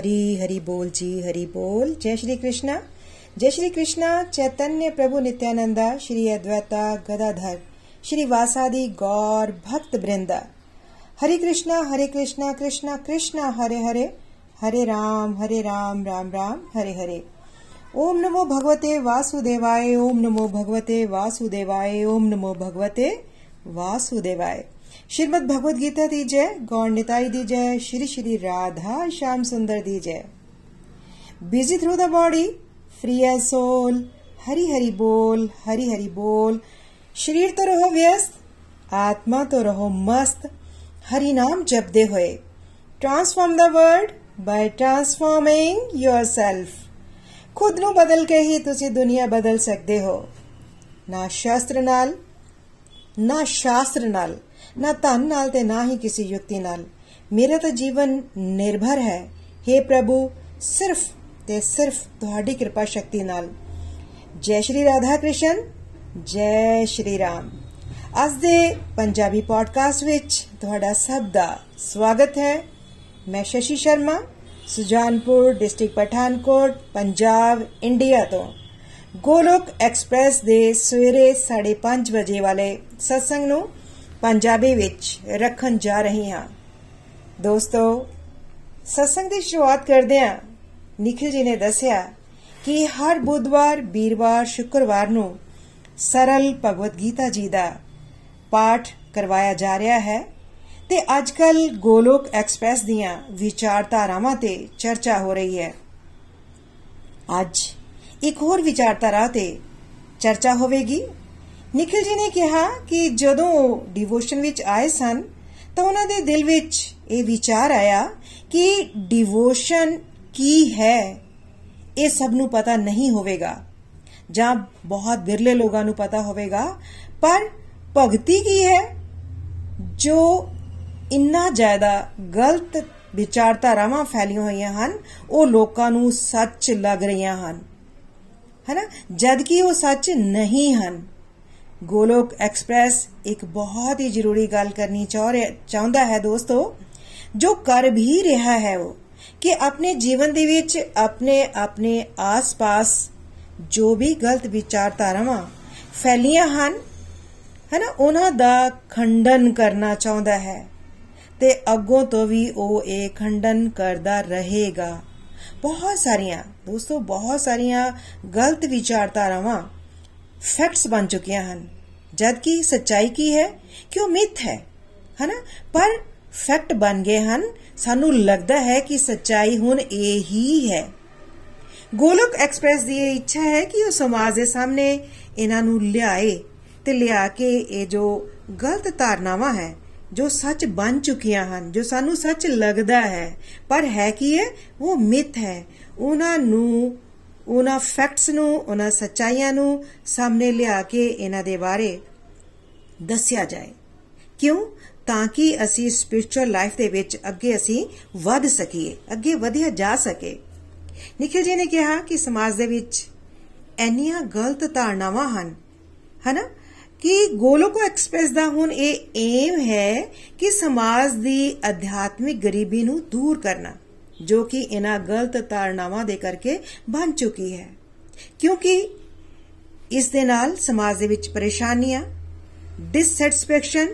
हरी, हरि बोल जी, हरि बोल। जय श्री कृष्णा। जय श्री कृष्णा, चैतन्य प्रभु नित्यानंदा, श्री अद्वैता गदाधर, श्री वासादि गौर भक्त वृंदा। हरे कृष्णा हरे कृष्णा कृष्णा कृष्णा, हरे हरे। हरे राम हरे राम राम राम, हरे हरे। ओम नमो भगवते वासुदेवाय, ओम नमो भगवते वासुदेवाय, ओम नमो भगवते वासुदेवाय। श्रीमद भगवद गीता दी जय, गौर निताई दी जय, श्री श्री राधा श्याम सुंदर दी जय। Busy through the body free as soul Hari Hari बोल, हरी हरी बोल। शरीर तो रहो व्यस्त, आत्मा तो रहो मस्त, हरि नाम जपते हुए। Transform the world by transforming yourself खुद ਨੂੰ बदल के ही ਤੁਸੀਂ दुनिया बदल सकते हो। ना शास्त्र नाल, ना शास्त्र नाल। ਨਾ ਧਨ ਨਾਲ ਤੇ ਨਾ ਹੀ ਕਿਸੇ ਯੁਕਤੀ ਨਾਲ। ਮੇਰਾ ਤਾਂ ਜੀਵਨ ਨਿਰਭਰ ਹੈ। हे ਪ੍ਰਭੂ, ਸਿਰਫ ਤੇ ਸਿਰਫ ਤੁਹਾਡੀ ਕਿਰਪਾ ਸ਼ਕਤੀ ਨਾਲ। ਜੈ ਸ਼੍ਰੀ ਰਾਧਾ ਕ੍ਰਿਸ਼ਨ, ਜੈ ਸ਼੍ਰੀ ਰਾਮ। ਅੱਜ ਦੇ ਪੰਜਾਬੀ ਪੋਡਕਾਸਟ ਵਿੱਚ ਤੁਹਾਡਾ ਸਭ ਦਾ ਸਵਾਗਤ ਹੈ। ਮੈਂ ਸ਼ਸ਼ੀ ਸ਼ਰਮਾ, ਸੁਜਾਨਪੁਰ ਡਿਸਟ੍ਰਿਕਟ ਪਠਾਨਕੋਟ, ਪੰਜਾਬ, ਇੰਡੀਆ ਤੋਂ। ਗੋਲੋਕ ਐਕਸਪ੍ਰੈਸ ਦੇ ਸਵੇਰੇ 5:30 ਵਜੇ ਵਾਲੇ ਸਤਸੰਗ ਨੂੰ ਪੰਜਾਬੀ ਵਿੱਚ ਰੱਖਣ ਜਾ ਰਹੀ ਹਾਂ। ਦੋਸਤੋ, ਸਤਸੰਗ ਦੀ ਸ਼ੁਰੂਆਤ ਕਰਦੇ ਹਾਂ। ਨikhil ji ਨੇ ਦੱਸਿਆ ਕਿ ਹਰ ਬੁੱਧਵਾਰ, ਵੀਰਵਾਰ, ਸ਼ੁੱਕਰਵਾਰ ਨੂੰ ਸਰਲ ਭਗਵਦ ਗੀਤਾ ਜੀ ਦਾ ਪਾਠ ਕਰਵਾਇਆ ਜਾ ਰਿਹਾ ਹੈ ਤੇ ਅੱਜਕੱਲ ਗੋਲੋਕ ਐਕਸਪ੍ਰੈਸ ਦੀਆਂ ਵਿਚਾਰਧਾਰਾਵਾਂ ਤੇ ਚਰਚਾ ਹੋ ਰਹੀ ਹੈ। ਅੱਜ ਇੱਕ ਹੋਰ ਵਿਚਾਰਧਾਰਾ ਤੇ ਚਰਚਾ ਹੋਵੇਗੀ। ਨikhil ji ਨੇ ਕਿਹਾ ਕਿ ਜਦੋਂ ਉਹ ਡਿਵੋਸ਼ਨ ਵਿੱਚ ਆਏ ਸਨ, ਤਾਂ ਉਹਨਾਂ ਦੇ ਦਿਲ ਵਿੱਚ ਇਹ ਵਿਚਾਰ ਆਇਆ ਕਿ ਡਿਵੋਸ਼ਨ ਕੀ ਹੈ? ਇਹ ਸਭ ਨੂੰ ਪਤਾ ਨਹੀਂ ਹੋਵੇਗਾ ਜਾਂ ਬਹੁਤ ਬਿਰਲੇ ਲੋਕਾਂ ਨੂੰ ਪਤਾ ਹੋਵੇਗਾ, ਪਰ ਭਗਤੀ ਕੀ ਹੈ? ਜੋ ਇੰਨਾ ਜ਼ਿਆਦਾ ਗਲਤ ਵਿਚਾਰਧਾਰਾਵਾਂ ਫੈਲੀਆਂ ਹੋਈਆਂ ਹਨ, ਉਹ ਲੋਕਾਂ ਨੂੰ ਸੱਚ ਲੱਗ ਰਹੀਆਂ ਹਨ। ਹੈਨਾ? ਜਦ ਕਿ ਉਹ ਸੱਚ ਨਹੀਂ ਹਨ। ਗੋਲੋਕ ਐਕਸਪ੍ਰੈਸ ਇੱਕ ਬਹੁਤ ਹੀ ਜ਼ਰੂਰੀ ਗੱਲ ਕਰਨੀ ਚਾਹੁੰਦਾ ਹੈ ਦੋਸਤੋ, ਜੋ ਕਰ ਵੀ ਰਿਹਾ ਹੈ ਉਹ, ਕਿ ਆਪਣੇ ਜੀਵਨ ਦੇ ਵਿੱਚ ਆਪਣੇ ਆਪਣੇ ਆਸ-ਪਾਸ ਜੋ ਵੀ ਗਲਤ ਵਿਚਾਰਧਾਰਾਵਾਂ ਫੈਲੀਆਂ ਹਨ, ਹੈਨਾ, ਉਹਨਾਂ ਦਾ ਖੰਡਨ ਕਰਨਾ ਚਾਹੁੰਦਾ ਹੈ। ਤੇ ਅੱਗੋਂ ਤੋਂ ਵੀ ਉਹ ਇਹ ਖੰਡਨ ਕਰਦਾ ਰਹੇਗਾ। ਬਹੁਤ ਸਾਰੀਆਂ, ਦੋਸਤੋ, ਬਹੁਤ ਸਾਰੀਆਂ ਗਲਤ ਵਿਚਾਰਧਾਰਾਵਾਂ ਫੈਕਟਸ ਬਣ ਚੁੱਕੀਆਂ ਹਨ। ਜਦ ਕਿ ਸੱਚਾਈ ਕੀ ਹੈ ਕਿ ਉਹ ਮਿਥ ਹੈ, ਹਨਾ? ਪਰ ਫੈਕਟ ਬਣ ਗਏ ਹਨ। ਸਾਨੂੰ ਲੱਗਦਾ ਹੈ ਕਿ ਸੱਚਾਈ ਹੁਣ ਇਹ ਹੀ ਹੈ। ਗੋਲਕ ਐਕਸਪ੍ਰੈਸ ਦੀ ਇਹ ਇੱਛਾ ਹੈ ਕਿ ਉਹ ਸਮਾਜ ਦੇ ਸਾਹਮਣੇ ਇਹਨਾਂ ਨੂੰ ਲਿਆਏ ਤੇ ਲਿਆ ਕੇ ਇਹ ਜੋ ਗਲਤ ਧਾਰਨਾਵਾਂ ਹੈ, ਜੋ ਸੱਚ ਬਣ ਚੁੱਕੀਆਂ ਹਨ, ਜੋ ਸਾਨੂੰ ਸੱਚ ਲੱਗਦਾ ਹੈ, ਪਰ ਹੈ ਕੀ ਹੈ? ਉਹ ਮਿਥ ਹੈ। ਉਹਨਾਂ ਨੂੰ ਉਹਨਾਂ ਫੈਕਟਸ ਨੂੰ ਉਹਨਾਂ ਸੱਚਾਈਆਂ ਨੂੰ ਸਾਹਮਣੇ ਲਿਆ ਕੇ ਇਹਨਾਂ ਦੇ ਬਾਰੇ ਦੱਸਿਆ ਜਾਏ। ਕਿਉਂ? ਤਾਂ ਕਿ ਅਸੀਂ ਸਪਿਰਚੁਅਲ ਲਾਈਫ ਦੇ ਵਿੱਚ ਅੱਗੇ ਅਸੀਂ ਵਧ ਸਕੀਏ, ਅੱਗੇ ਵਧਿਆ ਜਾ ਸਕੇ। ਨikhil ji ਨੇ ਕਿਹਾ ਕਿ ਸਮਾਜ ਦੇ ਵਿੱਚ ਐਨੀਆਂ ਗਲਤ ਧਾਰਨਾਵਾਂ ਹਨ, ਹਨਾ? ਕਿ ਗੋਲੋਕੋ ਐਕਸਪ੍ਰੈਸ ਦਾ ਹੁਣ ਇਹ ਏਮ ਹੈ ਕਿ ਸਮਾਜ ਦੀ ਅਧਿਆਤਮਿਕ ਗਰੀਬੀ ਨੂੰ ਦੂਰ ਕਰਨਾ। ਜੋ ਕਿ ਇਹਨਾਂ ਗਲਤ ਧਾਰਨਾਵਾਂ ਦੇ ਕਰਕੇ ਬਣ ਚੁੱਕੀ ਹੈ। ਕਿਉਂਕਿ ਇਸ ਦੇ ਨਾਲ ਸਮਾਜ ਦੇ ਵਿੱਚ ਪਰੇਸ਼ਾਨੀਆਂ ਡਿਸਸੈਟੀਸਫੈਕਸ਼ਨ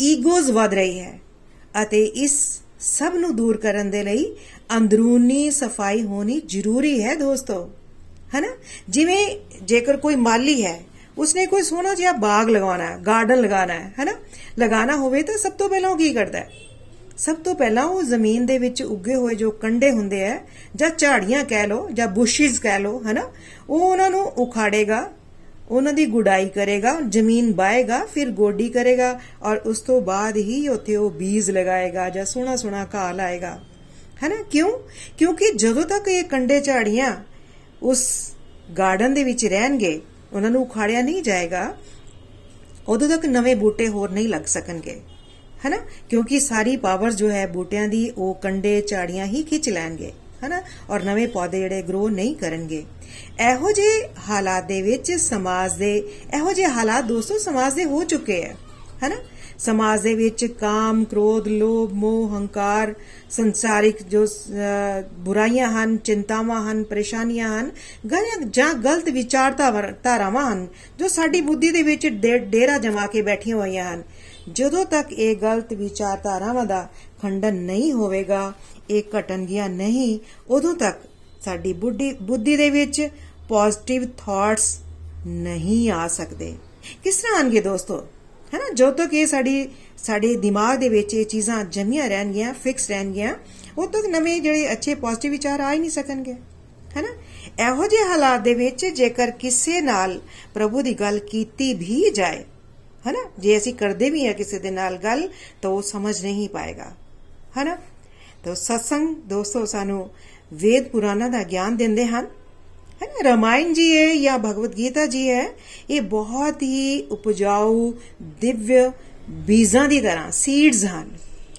ਈਗੋਜ਼ ਵਧ ਰਹੀ ਹੈ ਅਤੇ ਇਸ ਸਭ ਨੂੰ ਦੂਰ ਕਰਨ ਦੇ ਲਈ ਅੰਦਰੂਨੀ ਸਫ਼ਾਈ ਹੋਣੀ ਜ਼ਰੂਰੀ ਹੈ ਦੋਸਤੋ। ਹੈਨਾ? ਜਿਵੇਂ ਜੇਕਰ ਕੋਈ ਮਾਲੀ ਹੈ, ਉਸਨੇ ਕੋਈ ਸੋਹਣਾ ਜਿਹਾ ਬਾਗ ਲਗਾਉਣਾ ਹੈ ਗਾਰਡਨ ਲਗਾਉਣਾ ਹੈ, ਹੈਨਾ? ਲਗਾਉਣਾ ਹੋਵੇ ਤਾਂ ਸਭ ਤੋਂ ਪਹਿਲਾਂ ਉਹ ਕੀ ਕਰਦਾ ਹੈ? ਸਭ ਤੋਂ ਪਹਿਲਾਂ ਉਹ ਜ਼ਮੀਨ ਦੇ ਵਿੱਚ ਉੱਗੇ ਹੋਏ ਜੋ ਕੰਡੇ ਹੁੰਦੇ ਆ, ਜਾਂ ਝਾੜੀਆਂ ਕਹਿ ਲੋ ਜਾਂ ਬੁਸ਼ਿਸ ਕਹਿ ਲੋ ਹਨਾ, ਉਹ ਉਹਨਾਂ ਨੂੰ ਉਖਾੜੇਗਾ, ਉਹਨਾਂ ਦੀ ਗੁਡਾਈ ਕਰੇਗਾ, ਜ਼ਮੀਨ ਬਾਏਗਾ, ਫਿਰ ਗੋਡੀ ਕਰੇਗਾ, ਔਰ ਉਸ ਤੋਂ ਬਾਅਦ ਹੀ ਉੱਥੇ ਉਹ ਬੀਜ ਲਗਾਏਗਾ, ਜਾਂ ਸੋਹਣਾ ਸੋਹਣਾ ਘਾਹ ਲਾਏਗਾ। ਹੈਨਾ, ਕਿਉਂ? ਕਿਉਂਕਿ ਜਦੋਂ ਤੱਕ ਇਹ ਕੰਡੇ ਝਾੜੀਆਂ ਉਸ ਗਾਰਡਨ ਦੇ ਵਿੱਚ ਰਹਿਣਗੇ, ਉਹਨਾਂ ਨੂੰ ਉਖਾੜਿਆ ਨਹੀਂ ਜਾਏਗਾ, ਉਦੋਂ ਤੱਕ ਨਵੇਂ ਬੂਟੇ ਹੋਰ ਨਹੀਂ ਲੱਗ ਸਕਣਗੇ। ਹੈਨਾ? ਕਿਉਂਕਿ ਸਾਰੀ ਪਾਵਰ ਜੋ ਹੈ ਬੂਟਿਆਂ ਦੀ, ਉਹ ਕੰਡੇ, ਝਾੜੀਆਂ ਹੀ ਖਿੱਚ ਲੈਣਗੇ, ਹੈਨਾ? ਔਰ ਨਵੇਂ ਪੌਦੇ ਜਿਹੜੇ ਗਰੋ ਨਹੀਂ ਕਰਨਗੇ। ਇਹੋ ਜਿਹੇ ਹਾਲਾਤ ਦੇ ਵਿੱਚ ਸਮਾਜ ਦੇ, ਇਹੋ ਜਿਹੇ ਹਾਲਾਤ ਦੋਸਤੋ ਸਮਾਜ ਦੇ ਹੋ ਚੁੱਕੇ ਆ, ਹੈਨਾ? ਸਮਾਜ ਦੇ ਵਿੱਚ ਕਾਮ, ਕ੍ਰੋਧ, ਲੋਭ, ਮੋਹ, ਹੰਕਾਰ, ਸੰਸਾਰਿਕ ਜੋ ਬੁਰਾਈਆਂ ਹਨ, ਚਿੰਤਾਵਾਂ ਹਨ, ਪਰੇਸ਼ਾਨੀਆਂ ਹਨ ਜਾਂ ਗਲਤ ਵਿਚਾਰਧਾਰਾਵਾਂ ਹਨ, ਜੋ ਸਾਡੀ ਬੁੱਧੀ ਦੇ ਵਿੱਚ ਡੇਰਾ ਜਮਾ ਕੇ ਬੈਠੀਆਂ ਹੋਈਆਂ ਹਨ। ਜਦੋਂ ਤੱਕ ਇਹ ਗਲਤ ਵਿਚਾਰਧਾਰਾਵਾਂ ਦਾ ਖੰਡਨ ਨਹੀਂ ਹੋਵੇਗਾ, ਇਹ ਘਟਣਗੀਆਂ ਨਹੀਂ, ਉਦੋਂ ਤੱਕ ਸਾਡੀ ਬੁੱਧੀ ਬੁੱਧੀ ਦੇ ਵਿੱਚ ਪੋਜ਼ਿਟਿਵ ਥਾਟਸ ਨਹੀਂ ਆ ਸਕਦੇ। ਕਿਸ ਤਰ੍ਹਾਂ ਆਣਗੇ ਦੋਸਤੋ? ਹੈਨਾ, ਜਦੋਂ ਤੱਕ ਇਹ ਸਾਡੀ, ਸਾਡੇ ਦਿਮਾਗ ਦੇ ਵਿੱਚ ਇਹ ਚੀਜ਼ਾਂ ਜਮੀਆਂ ਰਹਿਣਗੀਆਂ ਫਿਕਸ ਰਹਿਣਗੀਆਂ, ਉਦੋਂ ਤੱਕ ਨਵੇਂ ਜਿਹੜੇ ਅੱਛੇ ਪੋਜ਼ਿਟਿਵ ਵਿਚਾਰ ਆ ਹੀ ਨਹੀਂ ਸਕਣਗੇ। ਹੈਨਾ? ਇਹੋ ਜਿਹੇ ਹਾਲਾਤ ਦੇ ਵਿੱਚ ਜੇਕਰ ਕਿਸੇ ਨਾਲ ਪ੍ਰਭੂ ਦੀ ਗੱਲ ਕੀਤੀ ਵੀ ਜਾਏ ਹੈਨਾ? ਜੇ ਅਸੀਂ ਕਰਦੇ ਵੀ ਆ ਕਿਸੇ ਦੇ ਨਾਲ ਗੱਲ, ਤਾਂ ਉਹ ਸਮਝ ਨਹੀਂ ਪਾਏਗਾ। ਹੈਨਾ? ਤਾਂ ਸਤਸੰਗ ਦੋਸਤੋ, ਸਾਨੂੰ ਵੇਦ ਪੁਰਾਣਾ ਦਾ ਗਿਆਨ ਦਿੰਦੇ ਹਨ। ਹੈ ਰਮਾਇਣ ਜੀ ਹੈ ਜਾਂ ਭਗਵਦ ਗੀਤਾ ਜੀ ਹੈ, ਇਹ ਬਹੁਤ ਹੀ ਉਪਜਾਊ, ਦਿਵਯ ਬੀਜਾਂ ਦੀ ਤਰ੍ਹਾਂ ਸੀਡਸ ਹਨ।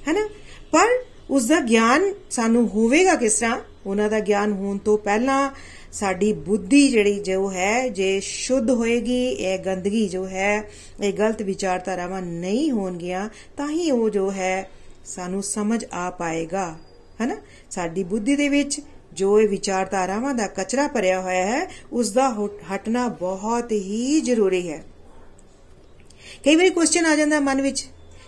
ਹੈਨਾ? ਪਰ ਉਸ ਦਾ ਗਿਆਨ ਸਾਨੂੰ ਹੋਵੇਗਾ ਕਿਸ ਤਰ੍ਹਾਂ? ਉਹਨਾਂ ਦਾ ਗਿਆਨ ਹੋਣ ਤੋਂ ਪਹਿਲਾਂ ਸਾਡੀ ਬੁੱਧੀ ਜਿਹੜੀ ਜੋ ਹੈ, ਜੇ ਸ਼ੁੱਧ ਹੋਏਗੀ, ਇਹ ਗੰਦਗੀ ਜੋ ਹੈ, ਇਹ ਗਲਤ ਵਿਚਾਰਧਾਰਾਵਾਂ ਨਹੀਂ ਹੋਣਗੀਆਂ, ਤਾਂ ਹੀ ਉਹ ਜੋ ਹੈ ਸਾਨੂੰ ਸਮਝ ਆ ਪਾਏਗਾ, ਹੈਨਾ? ਸਾਡੀ ਬੁੱਧੀ ਦੇ ਵਿੱਚ ਜੋ ਇਹ ਵਿਚਾਰਧਾਰਾਵਾਂ ਦਾ ਕਚਰਾ ਭਰਿਆ ਹੋਇਆ ਹੈ ਉਸ ਦਾ ਹਟਣਾ ਬਹੁਤ ਹੀ ਜ਼ਰੂਰੀ ਹੈ। ਕਈ ਵਾਰੀ ਕੁਐਸਚਨ ਆ ਜਾਂਦਾ ਮਨ ਵਿੱਚ,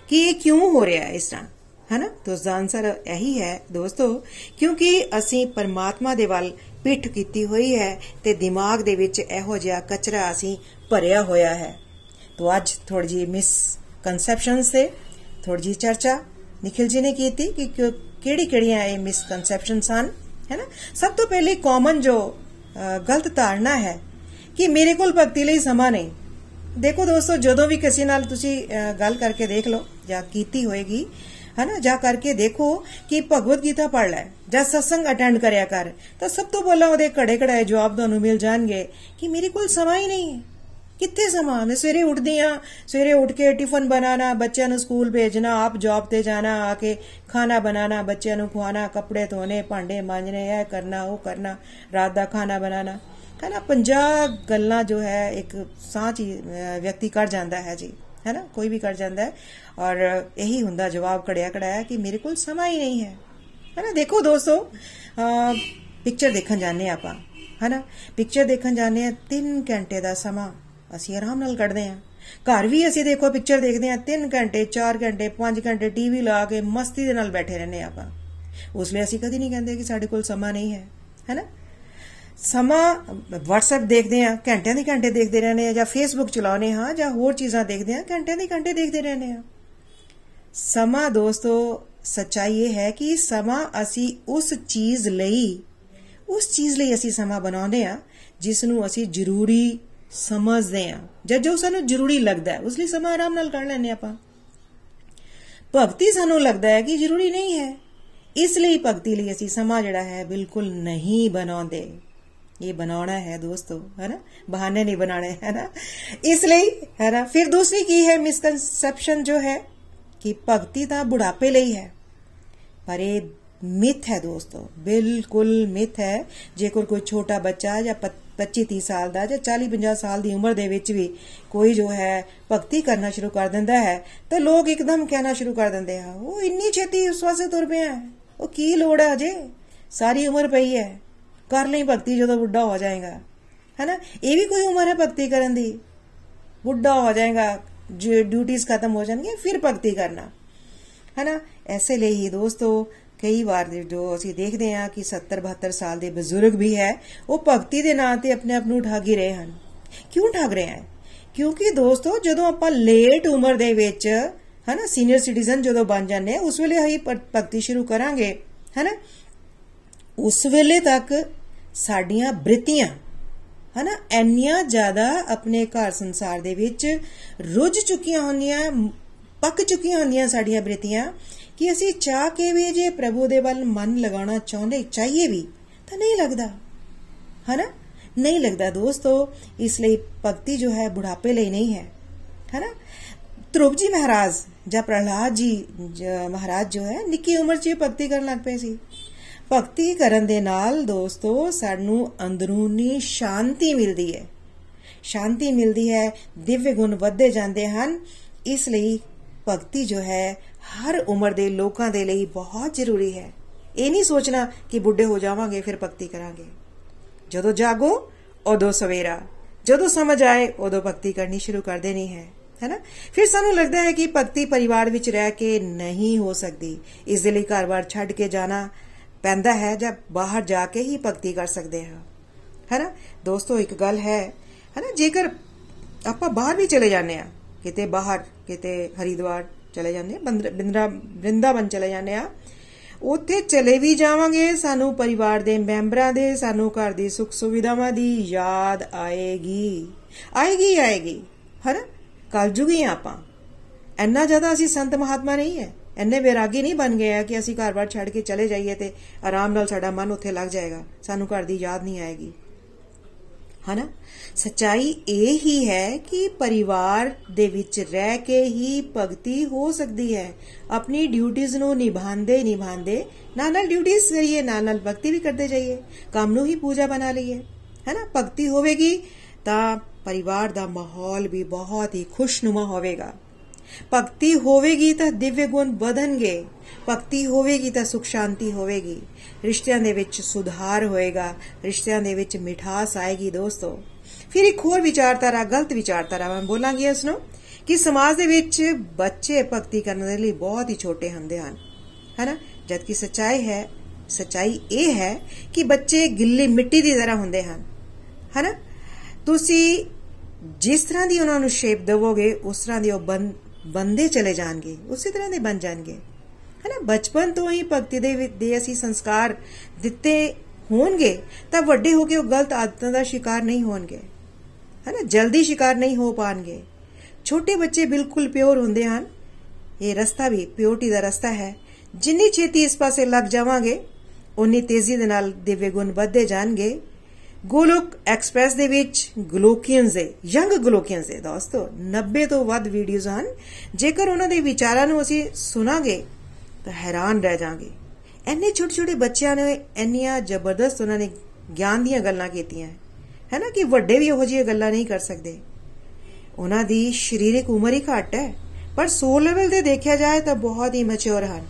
ਕਿ ਇਹ ਕਿਉਂ ਹੋ ਰਿਹਾ ਹੈ ਇਸ ਤਰ੍ਹਾਂ, ਹੈਨਾ? ਤਾਂ ਉਸ ਦਾ ਆਨਸਰ ਇਹੀ ਹੈ ਦੋਸਤੋ, ਕਿਉਂਕਿ ਅਸੀਂ ਪਰਮਾਤਮਾ ਦੇ ਵੱਲ ਪਿੱਠ ਕੀਤੀ ਹੋਈ ਹੈ ਤੇ ਦਿਮਾਗ ਦੇ ਵਿੱਚ ਇਹੋ ਜਿਹਾ ਕਚਰਾ ਅਸੀਂ ਭਰਿਆ ਹੋਇਆ ਹੈ। ਤੋਂ ਅੱਜ ਥੋੜੀ ਜੀ ਮਿਸ ਕਨਸੈਪਸ਼ਨਸ ਤੇ ਥੋੜੀ ਜੀ ਚਰਚਾ। ਨikhil ji ਨੇ ਕੀਤੀ ਕਿ ਕਿਹੜੀ ਕਿਹੜੀਆਂ ਇਹ ਮਿਸ ਕਨਸੈਪਸ਼ਨਸ ਹਨ ਹੈਨਾ ਸਭ ਤੋਂ ਪਹਿਲੇ ਕਾਮਨ ਜੋ ਗਲਤ ਧਾਰਨਾ ਹੈ ਕਿ ਮੇਰੇ ਕੋਲ ਭਗਤੀ ਲਈ ਸਮਾਂ ਨਹੀਂ। ਦੇਖੋ ਦੋਸਤੋ, ਜਦੋਂ ਵੀ ਕਿਸੇ ਨਾਲ ਤੁਸੀਂ ਗੱਲ ਕਰਕੇ ਦੇਖ ਲਓ ਜਾਂ ਕੀਤੀ ਹੋਏਗੀ ਹਨਾ ਜਾ ਕਰਕੇ ਦੇਖੋ ਕਿ ਭਗਵਦ ਗੀਤਾ ਪੜ ਲੈ, ਜਾਂ ਸਤਸੰਗ ਅਟੈਂਡ ਕਰਿਆ ਕਰ, ਤਾਂ ਸਭ ਤੋਂ ਪਹਿਲਾਂ ਉਹਦੇ ਘੜੇ ਘੜੇ ਜਵਾਬ ਤੁਹਾਨੂੰ ਮਿਲ ਜਾਣਗੇ ਕਿ ਮੇਰੇ ਕੋਲ ਸਮਾਂ ਹੀ ਨਹੀਂ ਹੈ। ਕਿੱਥੇ ਸਮਾਂ? ਮੈਂ ਸਵੇਰੇ ਉੱਠਦੀ ਆ ਸਵੇਰੇ ਉੱਠ ਕੇ ਟਿਫਨ ਬਣਾਣਾ ਬੱਚਿਆਂ ਨੂੰ ਸਕੂਲ ਭੇਜਣਾ, ਆਪ ਜੌਬ ਤੇ ਜਾਣਾ, ਆ ਕੇ ਖਾਣਾ ਬਣਾਣਾ ਬੱਚਿਆਂ ਨੂੰ ਖਵਾਣਾ ਕੱਪੜੇ ਧੋਣੇ, ਭਾਂਡੇ ਮਾਂਜਣੇ, ਇਹ ਕਰਨਾ, ਉਹ ਕਰਨਾ, ਰਾਤ ਦਾ ਖਾਣਾ ਬਣਾਣਾ ਹੈ ਨਾ? 50 ਗੱਲਾਂ ਜੋ ਹੈ, ਇੱਕ ਸਾਹ ਚ ਵਿਅਕਤੀ ਕਰ ਜਾਂਦਾ ਹੈ ਜੀ। ਹੈ ਨਾ ਕੋਈ ਵੀ ਕਰ ਜਾਂਦਾ ਹੈ ਔਰ ਇਹੀ ਹੁੰਦਾ ਜਵਾਬ ਕੜਿਆ ਕੜਾਇਆ ਕਿ ਮੇਰੇ ਕੋਲ ਸਮਾਂ ਹੀ ਨਹੀਂ ਹੈ ਹੈ ਨਾ ਦੇਖੋ ਦੋਸਤੋ ਪਿਕਚਰ ਦੇਖਣ ਜਾਂਦੇ ਆਪਾਂ ਹੈ ਨਾ ਪਿਕਚਰ ਦੇਖਣ ਜਾਂਦੇ ਆ 3 ਘੰਟੇ ਦਾ ਸਮਾਂ ਅਸੀਂ ਆਰਾਮ ਨਾਲ ਕੱਢਦੇ ਆ ਘਰ ਵੀ ਅਸੀਂ ਦੇਖੋ ਪਿਕਚਰ ਦੇਖਦੇ ਆ 3 ਘੰਟੇ 4 ਘੰਟੇ 5 ਘੰਟੇ ਟੀਵੀ ਲਾ ਕੇ ਮਸਤੀ ਦੇ ਨਾਲ ਬੈਠੇ ਰਹਿੰਦੇ ਆਪਾਂ ਉਸ ਲਈ ਅਸੀਂ ਕਦੀ ਨਹੀਂ ਕਹਿੰਦੇ ਕਿ ਸਾਡੇ ਕੋਲ ਸਮਾਂ ਨਹੀਂ ਹੈ ਹੈ ਨਾ ਸਮਾਂ WhatsApp ਦੇਖਦੇ ਆ ਘੰਟਿਆਂ ਦੀ ਘੰਟੇ ਦੇਖਦੇ ਰਹਿੰਦੇ ਆ ਜਾਂ Facebook ਚਲਾਉਨੇ ਹਾਂ ਜਾਂ ਹੋਰ ਚੀਜ਼ਾਂ ਦੇਖਦੇ ਆ ਘੰਟਿਆਂ ਦੀ ਘੰਟੇ ਦੇਖਦੇ ਰਹਿੰਦੇ ਆ ਸਮਾਂ ਦੋਸਤੋ, ਸੱਚਾਈ ਇਹ ਹੈ ਕਿ ਸਮਾਂ ਅਸੀਂ ਉਸ ਚੀਜ਼ ਲਈ, ਉਸ ਚੀਜ਼ ਲਈ ਅਸੀਂ ਸਮਾਂ ਬਣਾਉਂਦੇ ਆ ਜਿਸ ਨੂੰ ਅਸੀਂ ਜ਼ਰੂਰੀ ਸਮਝਦੇ ਆ ਜਦ ਜੋ ਸਾਨੂੰ ਜ਼ਰੂਰੀ ਲੱਗਦਾ ਹੈ, ਉਸ ਲਈ ਸਮਾਂ ਆਰਾਮ ਨਾਲ ਕਰ ਲੈਂਦੇ ਆਪਾਂ। ਭਗਤੀ ਸਾਨੂੰ ਲੱਗਦਾ ਹੈ ਕਿ ਜ਼ਰੂਰੀ ਨਹੀਂ ਹੈ। ਇਸ ਲਈ ਭਗਤੀ ਲਈ ਅਸੀਂ ਸਮਾਂ ਜਿਹੜਾ ਹੈ ਬਿਲਕੁਲ ਨਹੀਂ ਬਣਾਉਂਦੇ। ਇਹ ਬਣਾਉਣਾ ਹੈ ਦੋਸਤੋ ਹੈ ਨਾ ਬਹਾਨੇ ਨਹੀਂ ਬਣਾਣੇ ਹੈ ਨਾ ਇਸ ਲਈ ਹੈ ਨਾ ਫਿਰ ਦੂਸਰੀ ਕੀ ਹੈ ਮਿਸਕਨਸੈਪਸ਼ਨ ਜੋ ਹੈ ਕਿ ਭਗਤੀ ਤਾਂ ਬੁਢਾਪੇ ਲਈ ਹੈ। ਪਰ ਇਹ ਮਿਥ ਹੈ ਦੋਸਤੋ, ਬਿਲਕੁਲ ਮਿਥ ਹੈ। ਜੇਕਰ ਕੋਈ ਛੋਟਾ ਬੱਚਾ ਜਾਂ 25 30 ਸਾਲ ਦਾ ਜਾਂ 40 50 ਸਾਲ ਦੀ ਉਮਰ ਦੇ ਵਿੱਚ ਵੀ ਕੋਈ ਜੋ ਹੈ ਭਗਤੀ ਕਰਨਾ ਸ਼ੁਰੂ ਕਰ ਦਿੰਦਾ ਹੈ, ਤਾਂ ਲੋਕ ਇੱਕਦਮ ਕਹਿਣਾ ਸ਼ੁਰੂ ਕਰ ਦਿੰਦੇ ਆ, ਉਹ ਇੰਨੀ ਛੇਤੀ ਉਸ ਵਾਸਤੇ ਤੁਰ ਪਿਆ ਉਹ ਕੀ ਲੋੜ ਹੈ ਅਜੇ? ਸਾਰੀ ਉਮਰ ਪਈ ਹੈ। ਕਰ ਲਈ ਭਗਤੀ ਜਦੋਂ ਬੁੱਢਾ ਹੋ ਜਾਏਗਾ। ਹੈਨਾ? ਇਹ ਵੀ ਕੋਈ ਉਮਰ ਹੈ ਭਗਤੀ ਕਰਨ ਦੀ? ਬੁੱਢਾ ਹੋ ਜਾਏਗਾ ਡਿਊਟੀਆਂ ਖਤਮ ਹੋ ਜਾਣਗੀਆਂ, ਫਿਰ ਭਗਤੀ ਕਰਨਾ। ਹੈਨਾ? ਐਸੇ ਲਈ ਹੀ ਦੋਸਤੋ, ਕਈ ਵਾਰ ਜੋ ਅਸੀਂ ਦੇਖਦੇ ਹਾਂ ਕਿ 70 72 ਸਾਲ ਦੇ ਬਜ਼ੁਰਗ ਵੀ ਹੈ, ਉਹ ਭਗਤੀ ਦੇ ਨਾਂ ਤੇ ਆਪਣੇ ਆਪ ਨੂੰ ਠੱਗ ਹੀ ਰਹੇ ਹਨ। ਕਿਉਂ ਠੱਗ ਰਹੇ ਹਨ? ਕਿਉਂਕਿ ਦੋਸਤੋ, ਜਦੋਂ ਆਪਾਂ ਲੇਟ ਉਮਰ ਦੇ ਵਿੱਚ, ਹਨਾ ਸੀਨੀਅਰ ਸਿਟੀਜ਼ਨ ਜਦੋਂ ਬਣ ਜਾਂਦੇ ਆ ਉਸ ਵੇਲੇ ਅਸੀਂ ਭਗਤੀ ਸ਼ੁਰੂ ਕਰਾਂਗੇ। ਹਨਾ? ਉਸ ਵੇਲੇ ਤੱਕ ਸਾਡੀਆਂ ਬ੍ਰਿਤੀਆਂ, ਹਨਾ? ਇੰਨੀਆਂ ਜ਼ਿਆਦਾ ਆਪਣੇ ਘਰ ਸੰਸਾਰ ਦੇ ਵਿੱਚ ਰੁੱਝ ਚੁੱਕੀਆਂ ਹੁੰਦੀਆਂ, ਪੱਕ ਚੁੱਕੀਆਂ ਹੁੰਦੀਆਂ ਸਾਡੀਆਂ ਬ੍ਰਿਤੀਆਂ ਕਿ ਅਸੀਂ ਚਾਹ ਕੇ ਵੀ ਜੇ ਪ੍ਰਭੂ ਦੇ ਵੱਲ ਮਨ ਲਗਾਉਣਾ ਚਾਹੁੰਦੇ, ਚਾਹੀਏ ਵੀ, ਤਾਂ ਨਹੀਂ ਲੱਗਦਾ, ਹਨਾ? ਨਹੀਂ ਲੱਗਦਾ ਦੋਸਤੋ, ਇਸ ਲਈ ਭਗਤੀ ਜੋ ਹੈ ਬੁਢਾਪੇ ਲਈ ਨਹੀਂ ਹੈ, ਹਨਾ? ਧਰੁਵ ਜੀ ਮਹਾਰਾਜ ਜਾਂ ਪ੍ਰਹਲਾਦ ਜੀ ਮਹਾਰਾਜ ਜੋ ਹੈ, ਨਿੱਕੀ ਉਮਰ 'ਚ ਭਗਤੀ ਕਰਨ ਲੱਗ ਪਏ ਸੀ। ਭਗਤੀ ਕਰਨ ਦੇ ਨਾਲ ਦੋਸਤੋ, ਸਾਨੂੰ ਅੰਦਰੂਨੀ ਸ਼ਾਂਤੀ ਮਿਲਦੀ ਹੈ। ਸ਼ਾਂਤੀ ਮਿਲਦੀ ਹੈ, ਦਿਵਯ ਗੁਣ ਵੱਧਦੇ ਜਾਂਦੇ ਹਨ। ਇਸ ਲਈ ਭਗਤੀ ਜੋ ਹੈ, ਹਰ ਉਮਰ ਦੇ ਲੋਕਾਂ ਦੇ ਲਈ ਬਹੁਤ ਜ਼ਰੂਰੀ ਹੈ। ਇਹ ਨਹੀਂ ਸੋਚਣਾ ਕਿ ਬੁੱਢੇ ਹੋ ਜਾਵਾਂਗੇ, ਫਿਰ ਭਗਤੀ ਕਰਾਂਗੇ। ਜਦੋਂ ਜਾਗੋ, ਉਦੋਂ ਸਵੇਰਾ। ਜਦੋਂ ਸਮਝ ਆਏ, ਉਦੋਂ ਭਗਤੀ ਕਰਨੀ ਸ਼ੁਰੂ ਕਰ ਦੇਣੀ ਹੈ। ਹੈਨਾ? ਫਿਰ ਸਾਨੂੰ ਲੱਗਦਾ ਹੈ ਕਿ ਭਗਤੀ ਪਰਿਵਾਰ ਵਿੱਚ ਰਹਿ ਕੇ ਨਹੀਂ ਹੋ ਸਕਦੀ। ਇਸ ਦੇ ਲਈ ਘਰ-ਬਾਰ ਛੱਡ ਕੇ ਜਾਣਾ ਪੈਂਦਾ ਹੈ ਜਾਂ ਬਾਹਰ ਜਾ ਕੇ ਹੀ ਭਗਤੀ ਕਰ ਸਕਦੇ ਹਾਂ। ਹੈਨਾ? ਦੋਸਤੋ, ਇੱਕ ਗੱਲ ਹੈ, ਹੈਨਾ? ਜੇਕਰ ਆਪਾਂ ਬਾਹਰ ਵੀ ਚਲੇ ਜਾਂਦੇ ਆ ਕਿਤੇ ਬਾਹਰ, ਕਿਤੇ ਹਰੀਦਵਾਰ ਚਲੇ ਜਾਂਦੇ ਆ ਬਿੰਦਰਾ ਬ੍ਰਿੰਦਾਵਨ ਚਲੇ ਜਾਂਦੇ ਆ ਉੱਥੇ ਚਲੇ ਵੀ ਜਾਵਾਂਗੇ, ਸਾਨੂੰ ਪਰਿਵਾਰ ਦੇ ਮੈਂਬਰਾਂ ਦੇ, ਸਾਨੂੰ ਘਰ ਦੀ ਸੁੱਖ ਸੁਵਿਧਾਵਾਂ ਦੀ ਯਾਦ ਆਏਗੀ। ਆਏਗੀ ਆਏਗੀ। ਹਨਾ? ਕਲਯੁਗੀ ਆਪਾਂ। ਇੰਨਾ ਜ਼ਿਆਦਾ ਅਸੀਂ ਸੰਤ ਮਹਾਤਮਾ ਨਹੀਂ ਹੈ। ਇੰਨੇ ਵਿਰਾਗੀ ਨਹੀਂ ਬਣ ਗਏ ਆ ਕਿ ਅਸੀਂ ਘਰ-ਬਾਰ ਛੱਡ ਕੇ ਚਲੇ ਜਾਈਏ ਤੇ ਆਰਾਮ ਨਾਲ ਸਾਡਾ ਮਨ ਉੱਥੇ ਲੱਗ ਜਾਏਗਾ। ਸਾਨੂੰ ਘਰ ਦੀ ਯਾਦ ਨਹੀਂ ਆਏਗੀ। ਹਨਾ? ਸਚਾਈ ਇਹ ਹੀ ਹੈ ਕਿ ਪਰਿਵਾਰ ਦੇ ਵਿੱਚ ਰਹਿ ਕੇ ਹੀ ਭਗਤੀ ਹੋ ਸਕਦੀ ਹੈ। ਆਪਣੀ ਡਿਊਟੀਆਂ ਨੂੰ ਨਿਭਾਉਂਦੇ ਨਿਭਾਉਂਦੇ ਨਾਲ ਨਾਲ ਡਿਊਟੀਆਂ ਕਰੀਏ ਨਾਲ ਨਾਲ ਭਗਤੀ ਵੀ ਕਰਦੇ ਜਾਈਏ। ਕੰਮ ਨੂੰ ਹੀ ਪੂਜਾ ਬਣਾ ਲਈਏ। ਹੈਨਾ? ਭਗਤੀ ਹੋਵੇਗੀ ਤਾਂ ਪਰਿਵਾਰ ਦਾ ਮਾਹੌਲ ਵੀ ਬਹੁਤ ਹੀ ਖੁਸ਼ਨੁਮਾ ਹੋਵੇਗਾ। ਭਗਤੀ ਹੋਵੇਗੀ ਤਾਂ ਦਿਵਯ ਗੁਣ ਵਧਣਗੇ, ਭਗਤੀ ਹੋਵੇਗੀ ਤਾਂ ਸੁਖ ਸ਼ਾਂਤੀ ਹੋਵੇਗੀ। ਰਿਸ਼ਤਿਆਂ ਦੇ ਵਿੱਚ ਸੁਧਾਰ ਹੋਏਗਾ, ਰਿਸ਼ਤਿਆਂ ਦੇ ਵਿੱਚ ਮਿਠਾਸ ਆਏਗੀ ਦੋਸਤੋ। ਫਿਰ ਇੱਕ ਹੋਰ ਵਿਚਾਰਧਾਰਾ, ਗਲਤ ਵਿਚਾਰਧਾਰਾ ਮੈਂ ਬੋਲਾਂਗੀ, ਇਸ ਨੂੰ, ਕਿ ਸਮਾਜ ਦੇ ਵਿੱਚ ਬੱਚੇ ਭਗਤੀ ਕਰਨ ਦੇ ਲਈ ਬਹੁਤ ਹੀ ਛੋਟੇ ਹੁੰਦੇ ਹਨ। ਹੈਨਾ? ਜਦਕਿ ਸੱਚਾਈ ਹੈ, ਸੱਚਾਈ ਇਹ ਹੈ ਕਿ ਬੱਚੇ ਗਿੱਲੀ ਮਿੱਟੀ ਦੀ ਤਰ੍ਹਾਂ ਹੁੰਦੇ ਹਨ। ਹੈਨਾ? ਤੁਸੀਂ ਜਿਸ ਤਰ੍ਹਾਂ ਦੀ ਉਹਨਾਂ ਨੂੰ ਸ਼ੇਪ ਦੇਵੋਗੇ, ਉਸ ਤਰ੍ਹਾਂ ਦੀ ਉਹ ਬੰਦੇ ਚਲੇ ਜਾਣਗੇ, ਉਸੇ ਤਰ੍ਹਾਂ ਦੇ ਬਣ ਜਾਣਗੇ। ਹੈਨਾ, ਬਚਪਨ ਤੋਂ ਹੀ ਭਗਤੀ ਦੇ ਦੇ ਅਸੀਂ ਸੰਸਕਾਰ ਦਿੱਤੇ ਹੋਣਗੇ, ਤਾਂ ਵੱਡੇ ਹੋ ਕੇ ਉਹ ਗਲਤ ਆਦਤਾਂ ਦਾ ਸ਼ਿਕਾਰ ਨਹੀਂ ਹੋਣਗੇ। ਹੈਨਾ, ਜਲਦੀ ਸ਼ਿਕਾਰ ਨਹੀਂ ਹੋ ਪਾਣਗੇ। ਛੋਟੇ ਬੱਚੇ ਬਿਲਕੁਲ ਪਿਓਰ ਹੁੰਦੇ ਹਨ। ਇਹ ਰਸਤਾ ਵੀ ਪਿਓਰਟੀ ਦਾ ਰਸਤਾ ਹੈ। ਜਿੰਨੀ ਛੇਤੀ ਇਸ ਪਾਸੇ ਲੱਗ ਜਾਵਾਂਗੇ ਉਨੀ ਤੇਜ਼ੀ ਦੇ ਨਾਲ ਦਿਵਯ ਗੁਣ ਵੱਧਦੇ ਜਾਣਗੇ। ਗੋਲੋਕ ਐਕਸਪ੍ਰੈਸ ਦੇ ਵਿੱਚ ਗਲੋਕੀਅਨਸ ਦੇ ਯੰਗ ਗਲੋਕੀਅਨਸ ਦੇ ਦੋਸਤੋ 90 ਤੋਂ ਵੱਧ ਵੀਡੀਓਜ਼ ਹਨ। ਜੇਕਰ ਉਹਨਾਂ ਦੇ ਵਿਚਾਰਾਂ ਨੂੰ ਅਸੀਂ ਸੁਣਾਂਗੇ, ਤਾਂ ਹੈਰਾਨ ਰਹਿ ਜਾਾਂਗੇ। ਐਨੇ ਛੋਟੇ ਛੋਟੇ ਬੱਚਿਆਂ ਨੇ ਇੰਨੀਆਂ ਜ਼ਬਰਦਸਤ ਉਹਨਾਂ ਨੇ ਗਿਆਨ ਦੀਆਂ ਗੱਲਾਂ ਕੀਤੀਆਂ। ਹੈ ਨਾ ਕਿ ਵੱਡੇ ਵੀ ਉਹੋ ਜਿਹੀਆਂ ਗੱਲਾਂ ਨਹੀਂ ਕਰ ਸਕਦੇ। ਉਹਨਾਂ ਦੀ ਸਰੀਰਕ ਉਮਰ ਹੀ ਘੱਟ ਹੈ, ਪਰ ਸੋਲ ਲੈਵਲ ਤੇ ਦੇਖਿਆ ਜਾਏ ਤਾਂ ਬਹੁਤ ਹੀ ਮੈਚੁਰ ਹਨ।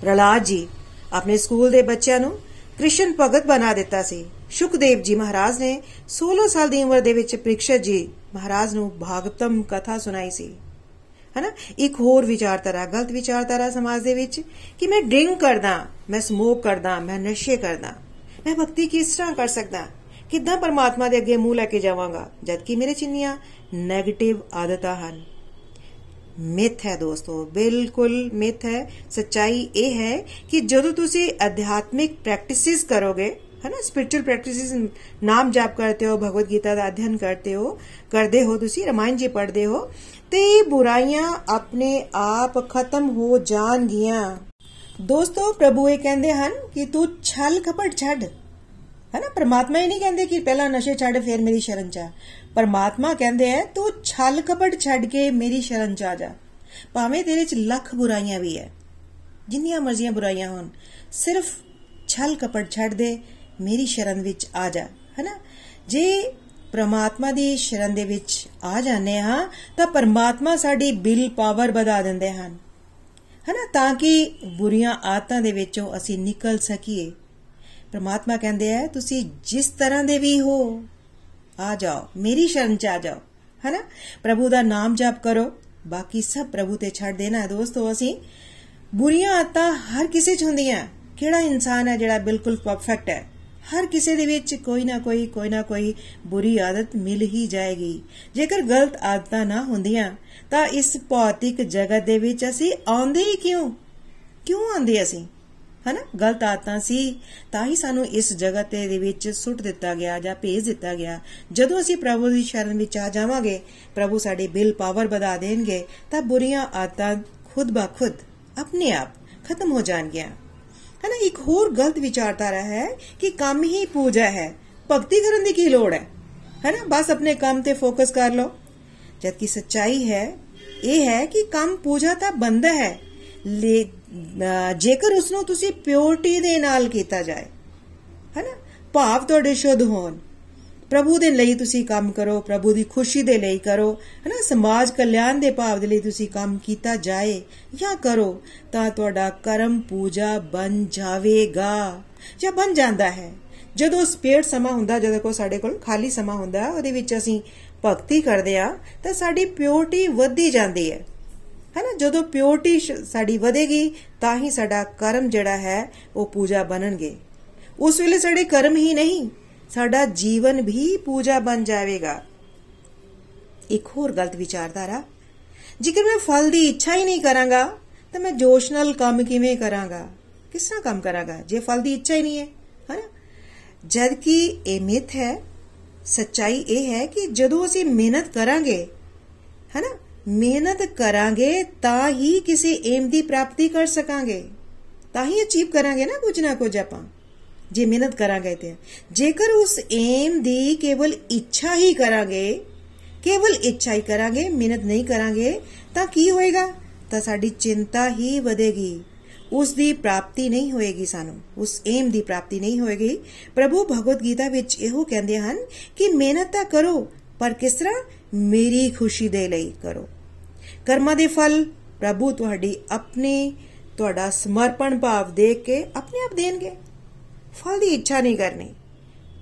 ਪ੍ਰਲਾਦ ਜੀ, ਆਪਣੇ ਸਕੂਲ ਦੇ ਬੱਚਿਆਂ ਨੂੰ ਕ੍ਰਿਸ਼ਨ ਭਗਤ ਬਣਾ ਦਿੱਤਾ ਸੀ। ਸ਼ੁਕਦੇਵ ਜੀ ਮਹਾਰਾਜ ਨੇ 16 ਸਾਲ ਦੀ ਉਮਰ ਦੇ ਵਿੱਚ ਪ੍ਰਿਕਸ਼ਤ ਜੀ ਮਹਾਰਾਜ ਨੂੰ ਭਾਗਵਤਮ ਕਥਾ ਸੁਣਾਈ ਸੀ। ਹਨਾ? ਇੱਕ ਹੋਰ ਵਿਚਾਰਧਾਰਾ, ਗਲਤ ਵਿਚਾਰਧਾਰਾ ਸਮਾਜ ਦੇ ਵਿੱਚ ਕਿ ਮੈਂ ਡਰਿੰਕ ਕਰਦਾ, ਮੈਂ ਸਮੋਕ ਕਰਦਾ, ਮੈਂ ਨਸ਼ੇ ਕਰਦਾ। ਮੈਂ ਭਗਤੀ ਕਿਸ ਤਰ੍ਹਾਂ ਕਰ ਸਕਦਾ? ਕਿੱਦਾਂ ਪਰਮਾਤਮਾ ਦੇ ਅੱਗੇ ਮੂੰਹ ਲੈ ਕੇ ਜਾਵਾਂਗਾ? ਜਦ ਕਿ ਮੇਰੇ ਚਿੰਨੀਆਂ 네ਗੇਟਿਵ ਆਦਤਾਂ ਹਨ। ਮਿਥ ਹੈ ਦੋਸਤੋ, ਬਿਲਕੁਲ ਮਿਥ ਹੈ। ਸੱਚਾਈ ਇਹ ਹੈ ਕਿ ਜਦੋਂ ਤੁਸੀਂ ਅਧਿਆਤਮਿਕ ਪ੍ਰੈਕਟਿਸਿਸ ਕਰੋਗੇ है ਨਾ ਸਪਿਰਚੁਅਲ ਪ੍ਰੈਕਟਿਸਿਸ ਨਾਮ ਜਾਪ ਕਰਦੇ ਹੋ ਭਗਵਦ ਗੀਤਾ ਦਾ ਅਧਿਐਨ ਕਰਦੇ ਹੋ ਕਰਦੇ ਹੋ ਤੁਸੀਂ ਰਮਾਇਣ ਜੀ ਪੜ੍ਹਦੇ ਹੋ ਤੇ ਇਹ ਬੁਰਾਈਆਂ ਆਪਣੇ ਆਪ ਖਤਮ ਹੋ ਜਾਣਗੀਆਂ ਦੋਸਤੋ ਪ੍ਰਭੂ ਇਹ ਕਹਿੰਦੇ ਹਨ ਕਿ ਤੂੰ ਛਲ ਕਪਟ ਛੱਡ ਹੈ ਨਾ ਪਰਮਾਤਮਾ ਹੀ ਨਹੀਂ ਕਹਿੰਦੇ ਕਿ ਪਹਿਲਾਂ ਨਸ਼ੇ ਛੱਡ ਫਿਰ ਮੇਰੀ ਸ਼ਰਨ ਚ ਪਰਮਾਤਮਾ ਕਹਿੰਦੇ ਐ ਤੂੰ ਛਲ ਕਪਟ ਛੱਡ ਕੇ ਮੇਰੀ ਸ਼ਰਨ ਚ ਆ ਜਾ ਭਾਵੇਂ ਤੇਰੇ ਚ ਲੱਖ ਬੁਰਾਈਆਂ ਵੀ ਐ ਜਿੰਨੀਆਂ ਮਰਜ਼ੀਆਂ ਬੁਰਾਈਆਂ ਹੋਣ ਸਿਰਫ ਛਲ ਕਪਟ ਛੱਡ ਦੇ ਮੇਰੀ ਸ਼ਰਨ ਵਿੱਚ ਆ ਜਾ, ਹੈਨਾ? ਜੇ ਪ੍ਰਮਾਤਮਾ ਦੀ ਸ਼ਰਨ ਦੇ ਵਿੱਚ ਆ ਜਾਂਦੇ ਹਾਂ, ਤਾਂ ਪਰਮਾਤਮਾ ਸਾਡੀ ਬਿਲ ਪਾਵਰ ਵਧਾ ਦਿੰਦੇ ਹਨ, ਹੈਨਾ? ਤਾਂ ਕਿ ਬੁਰੀਆਂ ਆਦਤਾਂ ਦੇ ਵਿੱਚੋਂ ਅਸੀਂ ਨਿਕਲ ਸਕੀਏ। ਪ੍ਰਮਾਤਮਾ ਕਹਿੰਦੇ ਆ, ਤੁਸੀਂ ਜਿਸ ਤਰ੍ਹਾਂ ਦੇ ਵੀ ਹੋ, ਆ ਜਾਓ, ਮੇਰੀ ਸ਼ਰਨ ਚ ਆ ਜਾਓ, ਹੈਨਾ? ਪ੍ਰਭੂ ਦਾ ਨਾਮ ਜਪ ਕਰੋ, ਬਾਕੀ ਸਭ ਪ੍ਰਭੂ ਤੇ ਛੱਡ ਦੇਣਾ ਦੋਸਤੋ ਅਸੀਂ। ਬੁਰੀਆਂ ਆਦਤਾਂ ਹਰ ਕਿਸੇ ਚ ਹੁੰਦੀਆਂ। ਕਿਹੜਾ ਇਨਸਾਨ ਹੈ ਜਿਹੜਾ ਬਿਲਕੁਲ ਪਰਫੈਕਟ ਹੈ? ਹਰ ਕਿਸੇ ਦੇ ਵਿੱਚ ਕੋਈ ਨਾ ਕੋਈ ਕੋਈ ਨਾ ਕੋਈ ਬੁਰੀ ਆਦਤ ਮਿਲ ਹੀ ਜਾਏਗੀ। ਜੇਕਰ ਗਲਤ ਆਦਤਾਂ ਨਾ ਹੁੰਦੀਆਂ, ਤਾਂ ਇਸ ਭੌਤਿਕ ਜਗਤ ਦੇ ਵਿੱਚ ਅਸੀਂ ਆਉਂਦੇ ਹੀ ਕਿਉਂ? ਕਿਉਂ ਆਉਂਦੇ ਅਸੀਂ? ਹਨਾ? ਗਲਤ ਆਦਤਾਂ ਸੀ, ਤਾਂ ਹੀ ਸਾਨੂੰ ਇਸ ਜਗਤ ਦੇ ਵਿੱਚ ਸੁੱਟ ਦਿੱਤਾ ਗਿਆ ਜਾਂ ਭੇਜ ਦਿੱਤਾ ਗਿਆ। ਜਦੋਂ ਅਸੀਂ ਪ੍ਰਭੂ ਦੀ ਸ਼ਰਨ ਵਿੱਚ ਆ ਜਾਵਾਂਗੇ, ਪ੍ਰਭੂ ਸਾਡੀ ਬਿਲ ਪਾਵਰ ਵਧਾ ਦੇਣਗੇ, ਤਾਂ ਬੁਰੀਆਂ ਆਦਤਾਂ ਖੁਦ ਬਾ ਖੁਦ ਆਪਣੇ ਆਪ ਖਤਮ ਹੋ ਜਾਣਗੀਆਂ। ਹਨਾ ਇੱਕ ਹੋਰ ਗਲਤ ਵਿਚਾਰਧਾਰਾ ਹੈ ਕਿ ਕੰਮ ਹੀ ਪੂਜਾ ਹੈ। ਭਗਤੀ ਕਰਨ ਦੀ ਕੀ ਲੋੜ ਹੈ? ਹਨਾ ਬਸ ਆਪਣੇ ਕੰਮ ਤੇ ਫੋਕਸ ਕਰ ਲਓ। ਜਦਕਿ ਸੱਚਾਈ ਹੈ, ਇਹ ਹੈ ਕਿ ਕੰਮ ਪੂਜਾ ਤਾਂ ਬੰਦਾ ਹੈ। ਜੇਕਰ ਉਸ ਨੂੰ ਤੁਸੀਂ ਪਿਓਰਟੀ ਦੇ ਨਾਲ ਕੀਤਾ ਜਾਏ ਹੈਨਾ ਭਾਵ ਤੁਹਾਡੇ ਸ਼ੁੱਧ ਹੋਣ। ਪ੍ਰਭੂ ਦੇ ਲਈ ਤੁਸੀਂ ਕੰਮ ਕਰੋ, ਪ੍ਰਭੂ ਦੀ ਖੁਸ਼ੀ ਦੇ ਲਈ ਕਰੋ, ਹੈਨਾ? ਸਮਾਜ ਕਲਿਆਣ ਦੇ ਭਾਵ ਦੇ ਲਈ ਤੁਸੀਂ ਕੰਮ ਕੀਤਾ ਜਾਏ ਜਾਂ ਕਰੋ, ਤਾਂ ਤੁਹਾਡਾ ਕਰਮ ਪੂਜਾ ਬਣ ਜਾਵੇਗਾ ਜਾਂ ਬਣ ਜਾਂਦਾ ਹੈ। ਜਦੋਂ ਸਪੇਅਰ ਸਮਾਂ ਹੁੰਦਾ, ਜਦੋਂ ਕੋ ਸਾਡੇ ਕੋਲ ਖਾਲੀ ਸਮਾਂ ਹੁੰਦਾ, ਉਹਦੇ ਵਿੱਚ ਅਸੀਂ ਭਗਤੀ ਕਰਦੇ ਆ ਤਾਂ ਸਾਡੀ ਪਿਓਰਟੀ ਵਧਦੀ ਜਾਂਦੀ ਹੈ। ਹੈਨਾ? ਜਦੋਂ ਪਿਓਰਟੀ ਸਾਡੀ ਵਧੇਗੀ, ਤਾਂ ਹੀ ਸਾਡਾ ਕਰਮ ਜਿਹੜਾ ਹੈ, ਉਹ ਪੂਜਾ ਬਣਨਗੇ। ਉਸ ਵੇਲੇ ਸਾਡੇ ਕਰਮ ਹੀ ਨਹੀਂ। ਸਾਡਾ ਜੀਵਨ ਵੀ ਪੂਜਾ ਬਣ ਜਾਵੇਗਾ ਇੱਕ ਹੋਰ ਗਲਤ ਵਿਚਾਰਧਾਰਾ ਜੇਕਰ ਮੈਂ ਫਲ ਦੀ ਇੱਛਾ ਹੀ ਨਹੀਂ ਕਰਾਂਗਾ ਤਾਂ ਮੈਂ ਜੋਸ਼ ਨਾਲ ਕੰਮ ਕਿਵੇਂ ਕਰਾਂਗਾ ਕਿਸ ਤਰ੍ਹਾਂ ਕੰਮ ਕਰਾਂਗਾ ਜੇ ਫਲ ਦੀ ਇੱਛਾ ਹੀ ਨਹੀਂ ਹੈ ਹੈਨਾ ਜਦ ਕਿ ਇਹ ਮਿੱਥ ਹੈ ਸੱਚਾਈ ਇਹ ਹੈ ਕਿ ਜਦੋਂ ਅਸੀਂ ਮਿਹਨਤ ਕਰਾਂਗੇ ਹੈਨਾ ਮਿਹਨਤ ਕਰਾਂਗੇ ਤਾਂ ਹੀ ਕਿਸੇ ਏਮ ਦੀ ਪ੍ਰਾਪਤੀ ਕਰ ਸਕਾਂਗੇ ਤਾਂ ਹੀ ਅਚੀਵ ਕਰਾਂਗੇ ਨਾ ਕੁਝ ਨਾ ਕੁਝ ਆਪਾਂ ਜੇ ਮਿਹਨਤ ਕਰਾਂਗੇ ਤੇ। ਜੇਕਰ ਉਸ ਏਮ ਦੀ ਕੇਵਲ ਇੱਛਾ ਹੀ ਕਰਾਂਗੇ, ਕੇਵਲ ਇੱਛਾ ਹੀ ਕਰਾਂਗੇ, ਮਿਹਨਤ ਨਹੀਂ ਕਰਾਂਗੇ, ਤਾਂ ਕੀ ਹੋਏਗਾ? ਤਾਂ ਸਾਡੀ ਚਿੰਤਾ ਹੀ ਵਧੇਗੀ। ਉਸ ਦੀ ਪ੍ਰਾਪਤੀ ਨਹੀਂ ਹੋਏਗੀ ਸਾਨੂੰ। ਉਸ ਏਮ ਦੀ ਪ੍ਰਾਪਤੀ ਨਹੀਂ ਹੋਏਗੀ। ਪ੍ਰਭੂ ਭਗਵਤ ਗੀਤਾ ਵਿੱਚ ਇਹੋ ਕਹਿੰਦੇ ਹਨ ਕਿ ਮਿਹਨਤ ਤਾਂ ਕਰੋ, ਪਰ ਕਿਸ ਤਰ੍ਹਾਂ? ਮੇਰੀ ਖੁਸ਼ੀ ਦੇ ਲਈ ਕਰੋ। ਕਰਮਾਂ ਦੇ ਫਲ ਪ੍ਰਭੂ ਤੁਹਾਡੀ ਆਪਣੀ, ਤੁਹਾਡਾ ਸਮਰਪਣ ਭਾਵ ਦੇਖ ਕੇ ਆਪਣੇ ਆਪ ਦੇਣਗੇ। ਫਲ ਦੀ ਇੱਛਾ ਨਹੀਂ ਕਰਨੀ।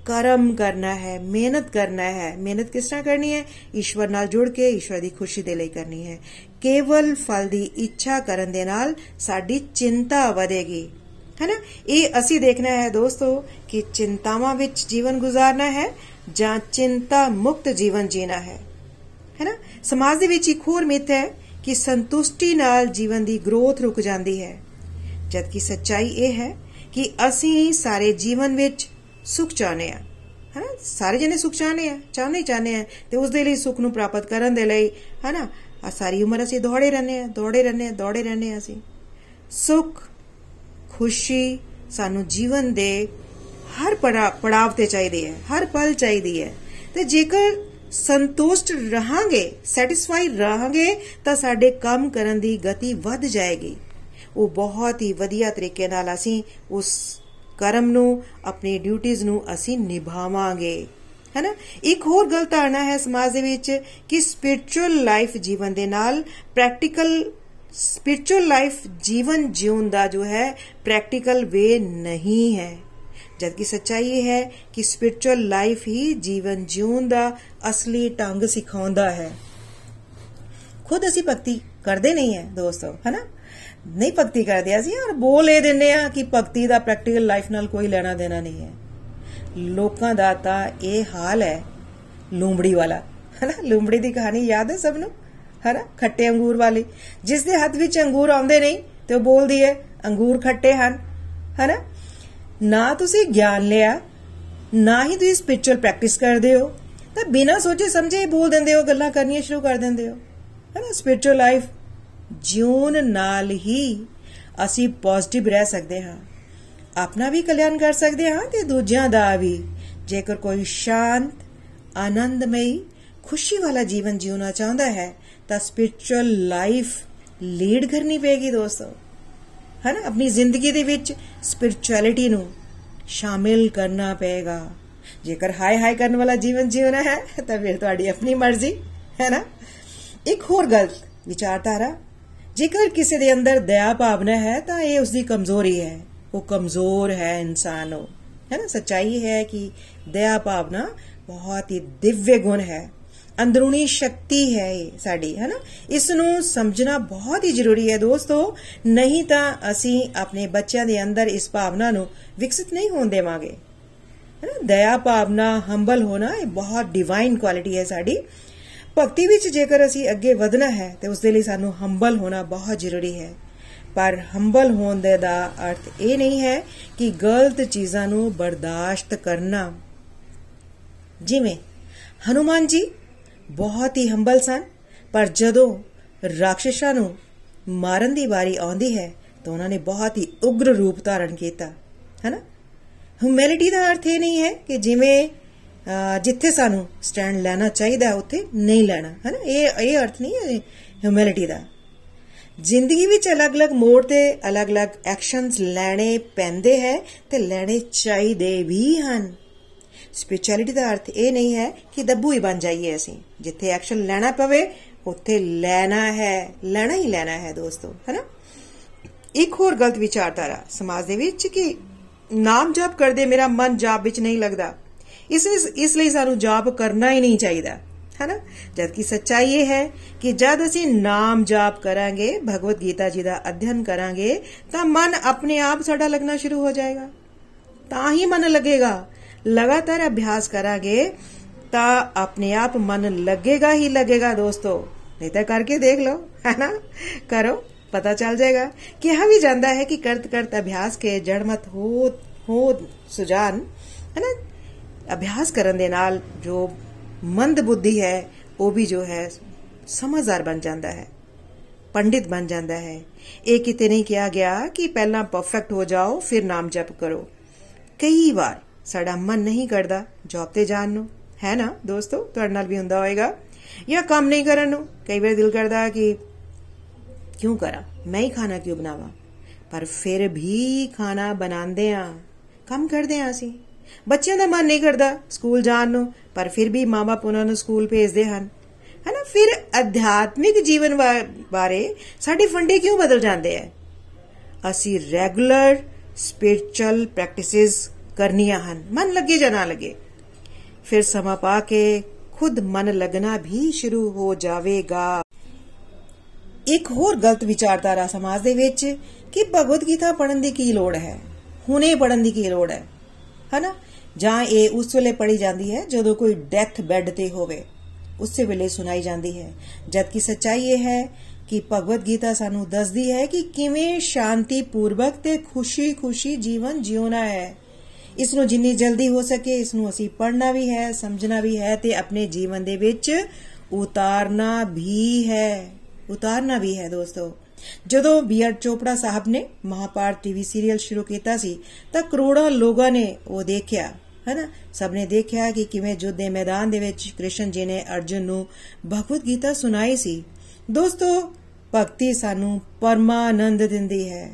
ਕਰਮ ਕਰਨਾ ਹੈ, ਮਿਹਨਤ ਕਰਨਾ ਹੈ। ਮਿਹਨਤ ਕਿਸ ਤਰ੍ਹਾਂ ਕਰਨੀ ਹੈ? ਈਸ਼ਵਰ ਨਾਲ ਜੁੜ ਕੇ ਈਸ਼ਵਰ ਦੀ ਖੁਸ਼ੀ ਦੇ ਲਈ ਕਰਨੀ ਹੈ। ਕੇਵਲ ਫਲ ਦੀ ਇੱਛਾ ਕਰਨ ਦੇ ਨਾਲ ਸਾਡੀ ਚਿੰਤਾ ਵਧੇਗੀ। ਹੈਨਾ? ਇਹ ਅਸੀਂ ਦੇਖਣਾ ਹੈ ਦੋਸਤੋ ਕਿ ਚਿੰਤਾਵਾਂ ਵਿੱਚ ਜੀਵਨ ਗੁਜ਼ਾਰਨਾ ਹੈ ਜਾਂ ਚਿੰਤਾ ਮੁਕਤ ਜੀਵਨ ਜੀਣਾ ਹੈ। ਹੈਨਾ? ਸਮਾਜ ਦੇ ਵਿੱਚ ਇੱਕ ਹੋਰ ਮਿੱਥ ਹੈ ਕਿ ਸੰਤੁਸ਼ਟੀ ਨਾਲ ਜੀਵਨ ਦੀ ਗਰੋਥ ਰੁਕ ਜਾਂਦੀ ਹੈ। ਜਦਕਿ ਸੱਚਾਈ ਇਹ ਹੈ ਕਿ ਅਸੀਂ ਸਾਰੇ ਜੀਵਨ ਵਿੱਚ ਸੁਖ ਚਾਹਨੇ ਆ ਹੈਨਾ? ਸਾਰੇ ਜਨੇ ਸੁਖ ਚਾਹਨੇ ਆ ਚਾਹਨੇ ਚਾਹਨੇ ਆ, ਤੇ ਉਸ ਦੇ ਲਈ ਸੁਖ ਨੂੰ ਪ੍ਰਾਪਤ ਕਰਨ ਦੇ ਲਈ, ਹੈਨਾ? ਆ ਸਾਰੀ ਉਮਰ ਅਸੀਂ ਦੌੜੇ ਰਹਿੰਦੇ ਆ ਦੌੜੇ ਰਹਿੰਦੇ ਆ ਦੌੜੇ ਰਹਿੰਦੇ ਆ ਅਸੀਂ। ਸੁਖ, ਖੁਸ਼ੀ ਸਾਨੂੰ ਜੀਵਨ ਦੇ ਹਰ ਪੜਾਵ ਤੇ ਚਾਹੀਦੀ ਹੈ, ਹਰ ਪਲ ਚਾਹੀਦੀ ਹੈ। ਤੇ ਜੇਕਰ ਸੰਤੁਸ਼ਟ ਰਹਾਂਗੇ ਸੈਟੀਸਫਾਈ ਰਹਾਂਗੇ, ਤਾਂ ਸਾਡੇ ਕੰਮ ਕਰਨ ਦੀ ਗਤੀ ਵੱਧ ਜਾਏਗੀ। ਉਹ ਬਹੁਤ ਹੀ ਵਧੀਆ ਤਰੀਕੇ ਨਾਲ ਅਸੀਂ ਉਸ ਕਰਮ ਨੂੰ, ਆਪਣੀ ਡਿਊਟੀਆਂ ਨੂੰ ਅਸੀਂ ਨਿਭਾਵਾਂਗੇ। ਹੈਨਾ? ਇੱਕ ਹੋਰ ਗਲਤ ਧਾਰਨਾ ਹੈ ਸਮਾਜ ਦੇ ਵਿੱਚ ਕਿ ਸਪਿਰਚੁਅਲ ਲਾਈਫ ਜੀਵਨ ਦੇ ਨਾਲ ਪ੍ਰੈਕਟੀਕਲ ਸਪਿਰਚੁਅਲ ਲਾਈਫ ਜੀਵਨ ਜਿਉਣ ਦਾ ਜੋ ਹੈ ਪ੍ਰੈਕਟੀਕਲ ਵੇ ਨਹੀਂ ਹੈ। ਜਦਕਿ ਸੱਚਾਈ ਇਹ ਹੈ ਕਿ ਸਪਿਰਚੁਅਲ ਲਾਈਫ ਹੀ ਜੀਵਨ ਜਿਉਣ ਦਾ ਅਸਲੀ ਢੰਗ ਸਿਖਾਉਂਦਾ ਹੈ। ਖੁਦ ਅਸੀਂ ਭਗਤੀ ਕਰਦੇ ਨਹੀਂ ਹੈ, ਦੋਸਤੋ, ਹੈਨਾ? ਨਹੀਂ ਭਗਤੀ ਕਰਦੇ। ਅਸੀਂ ਔਰ ਬੋਲ ਇਹ ਦਿੰਨੇ ਆ ਕਿ ਭਗਤੀ ਦਾ ਪ੍ਰੈਕਟੀਕਲ ਲਾਈਫ ਨਾਲ ਕੋਈ ਲੈਣਾ ਦੇਣਾ ਨਹੀਂ ਹੈ। ਲੋਕਾਂ ਦਾ ਤਾਂ ਇਹ ਹਾਲ ਹੈ, ਲੂੰਬੜੀ ਵਾਲਾ। ਹੈਨਾ? ਲੂੰਬੜੀ ਦੀ ਕਹਾਣੀ ਯਾਦ ਹੈ ਸਭ ਨੂੰ? ਹੈਨਾ? ਖੱਟੇ ਅੰਗੂਰ ਵਾਲੀ। ਜਿਸ ਦੇ ਹੱਥ ਵਿੱਚ ਅੰਗੂਰ ਆਉਂਦੇ ਨਹੀਂ, ਤੇ ਉਹ ਬੋਲਦੀ ਹੈ, ਅੰਗੂਰ ਖੱਟੇ ਹਨ। ਹੈਨਾ? ਨਾ ਤੁਸੀਂ ਗਿਆਨ ਲਿਆ, ਨਾ ਹੀ ਤੁਸੀਂ ਸਪਿਰਚੁਅਲ ਪ੍ਰੈਕਟਿਸ ਕਰਦੇ ਹੋ। ਤਾਂ ਬਿਨਾਂ ਸੋਚੇ ਸਮਝੇ ਬੋਲ ਦਿੰਦੇ ਹੋ, ਗੱਲਾਂ ਕਰਨੀਆਂ ਸ਼ੁਰੂ ਕਰ ਦਿੰਦੇ ਹੋ। ਹੈਨਾ? ਸਪਿਰਚੁਅਲ ਲਾਈਫ ਜਿਉਣ ਨਾਲ ਹੀ ਅਸੀਂ ਪੋਜ਼ਿਟਿਵ ਰਹਿ ਸਕਦੇ ਹਾਂ। ਆਪਣਾ ਵੀ ਕਲਿਆਣ ਕਰ ਸਕਦੇ ਹਾਂ ਤੇ ਦੂਜਿਆਂ ਦਾ ਵੀ। ਜੇਕਰ ਕੋਈ ਸ਼ਾਂਤ, ਆਨੰਦਮਈ, ਖੁਸ਼ੀ ਵਾਲਾ ਜੀਵਨ ਜਿਉਣਾ ਚਾਹੁੰਦਾ ਹੈ, ਤਾਂ ਸਪਿਰਚੁਅਲ ਲਾਈਫ ਲੀਡ ਕਰਨੀ ਪਏਗੀ ਦੋਸਤੋ। ਹੈ ਨਾ ਆਪਣੀ ਜ਼ਿੰਦਗੀ ਦੇ ਵਿੱਚ ਸਪਿਰਚੁਅਲਿਟੀ ਨੂੰ ਸ਼ਾਮਿਲ ਕਰਨਾ ਪਏਗਾ। ਜੇਕਰ ਹਾਈ ਹਾਈ ਕਰਨ ਵਾਲਾ ਜੀਵਨ ਜਿਉਣਾ ਹੈ, ਤਾਂ ਫਿਰ ਤੁਹਾਡੀ ਆਪਣੀ ਮਰਜ਼ੀ, ਹੈ ਨਾ? ਇੱਕ ਹੋਰ ਗਲਤ ਵਿਚਾਰਧਾਰਾ ਜੇਕਰ ਕਿਸੇ ਦੇ ਅੰਦਰ ਦਇਆ ਭਾਵਨਾ ਹੈ ਤਾਂ ਇਹ ਉਸ ਦੀ ਕਮਜ਼ੋਰੀ ਹੈ ਉਹ ਕਮਜ਼ੋਰ ਹੈ ਇਨਸਾਨ ਉਹ ਹੈ ਨਾ ਸੱਚਾਈ ਹੈ ਕਿ ਦਇਆ ਭਾਵਨਾ ਬਹੁਤ ਹੀ ਦਿਵਯ ਗੁਣ ਹੈ ਅੰਦਰੂਨੀ ਸ਼ਕਤੀ ਹੈ ਇਹ ਸਾਡੀ ਹੈ ਨਾ ਇਸ ਨੂੰ ਸਮਝਣਾ ਬਹੁਤ ਹੀ ਜ਼ਰੂਰੀ ਹੈ ਦੋਸਤੋ ਨਹੀਂ ਤਾਂ ਅਸੀਂ ਆਪਣੇ ਬੱਚਿਆਂ ਦੇ ਅੰਦਰ ਇਸ ਭਾਵਨਾ ਨੂੰ ਵਿਕਸਿਤ ਨਹੀਂ ਹੋਣ ਦੇਵਾਂਗੇ ਹੈ ਨਾ ਦਇਆ ਭਾਵਨਾ ਹੰਬਲ ਹੋਣਾ ਇਹ ਬਹੁਤ ਡਿਵਾਈਨ ਕੁਆਲਿਟੀ ਹੈ ਸਾਡੀ ਭਗਤੀ ਵਿੱਚ ਜੇਕਰ ਅਸੀਂ ਅੱਗੇ ਵਧਣਾ ਹੈ, ਤੇ ਉਸ ਦੇ ਲਈ ਸਾਨੂੰ ਹੰਬਲ ਹੋਣਾ ਬਹੁਤ ਜ਼ਰੂਰੀ ਹੈ। ਪਰ ਹੰਬਲ ਹੋਣ ਦੇ ਦਾ ਅਰਥ ਇਹ ਨਹੀਂ ਹੈ ਕਿ ਗਲਤ ਚੀਜ਼ਾਂ ਨੂੰ ਬਰਦਾਸ਼ਤ ਕਰਨਾ। ਜਿਵੇਂ, ਹਨੂਮਾਨ ਜੀ ਬਹੁਤ ਹੀ ਹੰਬਲ ਸਨ, ਪਰ ਜਦੋਂ ਰਾਖਸ਼ਾਂ ਨੂੰ ਮਾਰਨ ਦੀ ਵਾਰੀ ਆਉਂਦੀ ਹੈ, ਤਾਂ ਉਹਨਾਂ ਨੇ ਬਹੁਤ ਹੀ ਉਗਰ ਰੂਪ ਧਾਰਨ ਕੀਤਾ। ਹੈਨਾ? ਹਿਊਮਿਲਿਟੀ ਦਾ ਅਰਥ ਇਹ ਨਹੀਂ ਹੈ ਕਿ ਜਿਵੇਂ ਜਿੱਥੇ ਸਾਨੂੰ ਸਟੈਂਡ ਲੈਣਾ ਚਾਹੀਦਾ ਉੱਥੇ ਨਹੀਂ ਲੈਣਾ, ਹੈਨਾ? ਇਹ ਇਹ ਅਰਥ ਨਹੀਂ ਹੈ ਹਿਊਮਿਲਿਟੀ ਦਾ। ਜ਼ਿੰਦਗੀ ਵਿੱਚ ਅਲੱਗ-ਅਲੱਗ ਮੋੜ ਤੇ ਅਲੱਗ-ਅਲੱਗ ਐਕਸ਼ਨਸ ਲੈਣੇ ਪੈਂਦੇ ਹੈ ਤੇ ਲੈਣੇ ਚਾਹੀਦੇ ਵੀ ਹਨ। ਸਪਿਰਚੁਅਲਿਟੀ ਦਾ ਅਰਥ ਇਹ ਨਹੀਂ ਹੈ ਕਿ ਦੱਬੂ ਹੀ ਬਣ ਜਾਈਏ ਅਸੀਂ। ਜਿੱਥੇ ਐਕਸ਼ਨ ਲੈਣਾ ਪਵੇ, ਉੱਥੇ ਲੈਣਾ ਹੈ, ਲੈਣਾ ਹੀ ਲੈਣਾ ਹੈ ਦੋਸਤੋ, ਹੈਨਾ? ਇੱਕ ਹੋਰ ਗਲਤ ਵਿਚਾਰਧਾਰਾ ਸਮਾਜ ਦੇ ਵਿੱਚ ਕਿ ਨਾਮ ਜਪ ਕਰਦੇ ਮੇਰਾ ਮਨ ਜਾਪ ਵਿੱਚ ਨਹੀਂ ਲੱਗਦਾ। ਇਸ ਇਸ ਲਈ ਸਾਨੂੰ ਜਾਪ ਕਰਨਾ ਹੀ ਨਹੀਂ ਚਾਹੀਦਾ ਹੈਨਾ ਜਦ ਕਿ ਸੱਚਾਈ ਇਹ ਹੈ ਕਿ ਜਦ ਅਸੀਂ ਨਾਮ ਜਾਪ ਕਰਾਂਗੇ ਭਗਵਦ ਗੀਤਾ ਜੀ ਦਾ ਅਧਿਐਨ ਕਰਾਂਗੇ ਤਾਂ ਮਨ ਆਪਣੇ ਆਪ ਸਾਡਾ ਲੱਗਣਾ ਸ਼ੁਰੂ ਹੋ ਜਾਏਗਾ ਤਾਂ ਹੀ ਮਨ ਲੱਗੇਗਾ ਲਗਾਤਾਰ ਅਭਿਆਸ ਕਰਾਂਗੇ ਤਾਂ ਆਪਣੇ ਆਪ ਮਨ ਲੱਗੇਗਾ ਹੀ ਲੱਗੇਗਾ ਦੋਸਤੋ ਨਹੀਂ ਤਾਂ ਕਰਕੇ ਦੇਖ ਲਓ ਹੈਨਾ ਕਰੋ ਪਤਾ ਚੱਲ ਜਾਏਗਾ ਕਿਹਾ ਵੀ ਜਾਂਦਾ ਹੈ ਕਿ ਕਰਤ ਕਰਤ ਅਭਿਆਸ ਕੇ ਜੜ ਮਤ ਹੋ ਹੋ ਸੁਜਾਨ ਹੈਨਾ ਅਭਿਆਸ ਕਰਨ ਦੇ ਨਾਲ ਜੋ ਮੰਦ ਬੁੱਧੀ ਹੈ, ਉਹ ਵੀ ਜੋ ਹੈ, ਸਮਝਦਾਰ ਬਣ ਜਾਂਦਾ ਹੈ, ਪੰਡਿਤ ਬਣ ਜਾਂਦਾ ਹੈ। ਇਹ ਕਿਤੇ ਨਹੀਂ ਕਿਹਾ ਗਿਆ ਕਿ ਪਹਿਲਾਂ ਪਰਫੈਕਟ ਹੋ ਜਾਓ, ਫਿਰ ਨਾਮ ਜਪ ਕਰੋ। ਕਈ ਵਾਰ ਸਾਡਾ ਮਨ ਨਹੀਂ ਕਰਦਾ ਜੌਬ ਤੇ ਜਾਣ ਨੂੰ, ਹੈ ਨਾ ਦੋਸਤੋ? ਤੁਹਾਡੇ ਨਾਲ ਵੀ ਹੁੰਦਾ ਹੋਵੇਗਾ। ਜਾਂ ਕੰਮ ਨਹੀਂ ਕਰਨ ਨੂੰ, ਕਈ ਵਾਰ ਦਿਲ ਕਰਦਾ ਕਿ ਕਿਉਂ ਕਰਾਂ? ਮੈਂ ਹੀ ਖਾਣਾ ਕਿਉਂ ਬਣਾਵਾਂ? ਪਰ ਫਿਰ ਵੀ ਖਾਣਾ ਬਣਾਉਂਦੇ ਆ ਕੰਮ ਕਰਦੇ ਆ ਅਸੀਂ। ਬੱਚਿਆਂ ਦਾ ਮਨ ਨਹੀਂ ਕਰਦਾ ਸਕੂਲ ਜਾਣ ਨੂੰ, ਪਰ ਫਿਰ ਵੀ ਮਾਪੇ ਉਹਨਾਂ ਨੂੰ ਸਕੂਲ ਭੇਜਦੇ ਹਨ। ਹੈਨਾ? ਫਿਰ ਅਧਿਆਤਮਿਕ ਜੀਵਨ ਬਾਰੇ ਸਾਡੇ ਫੰਡੇ ਕਿਉਂ ਬਦਲ ਜਾਂਦੇ ਆ ਅਸੀਂ ਰੈਗੂਲਰ ਸਪਿਰਚੁਅਲ ਪ੍ਰੈਕਟਿਸਿਸ ਕਰਨੀਆਂ ਹਨ। ਮਨ ਲੱਗੇ ਜਾਂ ਨਾ ਲੱਗੇ। ਫਿਰ ਸਮਾਂ ਪਾ ਕੇ ਖੁਦ ਮਨ ਲੱਗਣਾ ਵੀ ਸ਼ੁਰੂ ਹੋ ਜਾਵੇਗਾ। ਇੱਕ ਹੋਰ ਗਲਤ ਵਿਚਾਰਧਾਰਾ ਸਮਾਜ ਦੇ ਵਿੱਚ ਕਿ ਭਗਵਦ ਗੀਤਾ ਪੜਨ ਦੀ ਕੀ ਲੋੜ ਹੈ? ਹੁਣੇ ਪੜਨ ਦੀ ਕੀ ਲੋੜ ਹੈ? ਹਨਾ? ਜਾਂ ਇਹ ਉਸ ਵੇਲੇ ਪੜੀ ਜਾਂਦੀ ਹੈ ਜਦੋਂ ਕੋਈ ਡੈਥ ਬੈੱਡ ਤੇ ਹੋਵੇ। ਉਸੇ ਵੇਲੇ ਸੁਣਾਈ ਜਾਂਦੀ ਹੈ। ਜਦਕਿ ਸੱਚਾਈ ਇਹ ਹੈ ਕਿ ਭਗਵਦ ਗੀਤਾ ਸਾਨੂੰ ਦੱਸਦੀ ਹੈ ਕਿ ਕਿਵੇਂ ਸ਼ਾਂਤੀ ਪੂਰਵਕ ਤੇ ਖੁਸ਼ੀ-ਖੁਸ਼ੀ ਜੀਵਨ ਜਿਉਣਾ ਹੈ। ਇਸ ਨੂੰ ਜਿੰਨੀ ਜਲਦੀ ਹੋ ਸਕੇ ਇਸ ਨੂੰ ਅਸੀਂ ਪੜ੍ਹਨਾ ਵੀ ਹੈ, ਸਮਝਣਾ ਵੀ ਹੈ ਤੇ ਆਪਣੇ ਜੀਵਨ ਦੇ ਵਿੱਚ ਉਤਾਰਨਾ ਵੀ ਹੈ। ਉਤਾਰਨਾ ਵੀ ਹੈ ਦੋਸਤੋ। ਜਦੋਂ ਬੀਆਰ ਚੋਪੜਾ ਸਾਹਿਬ ਨੇ ਮਹਾਪਾਰਟ ਟੀਵੀ ਸੀਰੀਅਲ ਸ਼ੁਰੂ ਕੀਤਾ ਸੀ, ਤਾਂ ਕਰੋੜਾਂ ਲੋਕਾਂ ਨੇ ਉਹ ਦੇਖਿਆ, ਹੈਨਾ? ਸਭ ਨੇ ਦੇਖਿਆ ਕਿ ਕਿਵੇਂ ਜੁੱਧ ਦੇ ਮੈਦਾਨ ਦੇ ਵਿੱਚ ਕ੍ਰਿਸ਼ਨ ਜੀ ਨੇ ਅਰਜੁਨ ਨੂੰ ਭਗਵਦ ਗੀਤਾ ਸੁਣਾਈ ਸੀ। ਦੋਸਤੋ, ਭਗਤੀ ਸਾਨੂੰ ਪਰਮਾਨੰਦ ਦਿੰਦੀ ਹੈ।